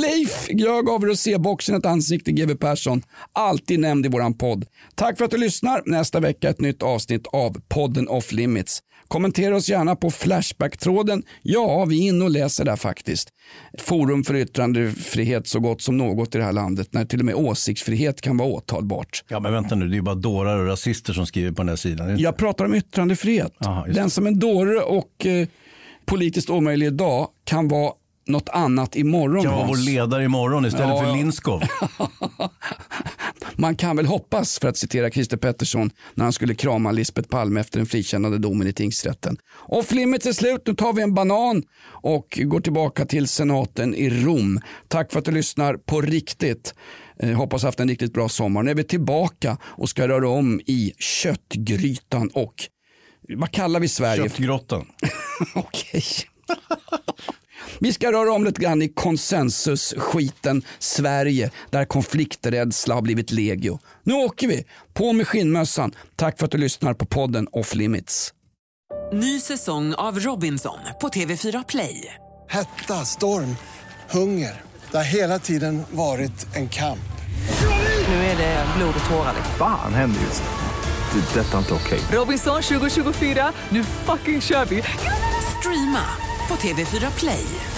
Leif Grög av roséboxen, ett ansikte GW Persson. Alltid nämnd i våran podd. Tack för att du lyssnar. Nästa vecka ett nytt avsnitt av podden Off Limits. Kommentera oss gärna på Flashback-tråden. Ja, vi är inne och läser där faktiskt. Forum för yttrandefrihet så gott som något i det här landet, när till och med åsiktsfrihet kan vara åtalbart. Ja, men vänta nu, det är ju bara dårar och rasister som skriver på den här sidan. Jag pratar om yttrandefrihet. Aha, Den som är dåre och eh, politiskt omöjlig idag kan vara något annat imorgon. Kan vara vår ledare imorgon istället Ja, för ja. Lindskov. (laughs) Man kan väl hoppas, för att citera Christer Pettersson, när han skulle krama Lisbeth Palme efter den frikännande domen i tingsrätten. Off limits är slut, nu tar vi en banan och går tillbaka till senaten i Rom. Tack för att du lyssnar på riktigt. Eh, hoppas haft en riktigt bra sommar. Nu är vi tillbaka och ska röra om i köttgrytan och vad kallar vi Sverige? Köttgrottan. (laughs) Okej. (laughs) Vi ska röra om lite grann i konsensusskiten Sverige där konflikträdsla har blivit legio. Nu åker vi, på med skinnmössan. Tack för att du lyssnar på podden Off Limits. Ny säsong av Robinson på TV4 Play. Hetta, storm, hunger. Det har hela tiden varit en kamp. Nu är det blod och tårar. liksom. Fan händer just nu. Det. är Detta är inte okej. Robinson 2024, nu fucking kör vi! Streama på TV4 Play.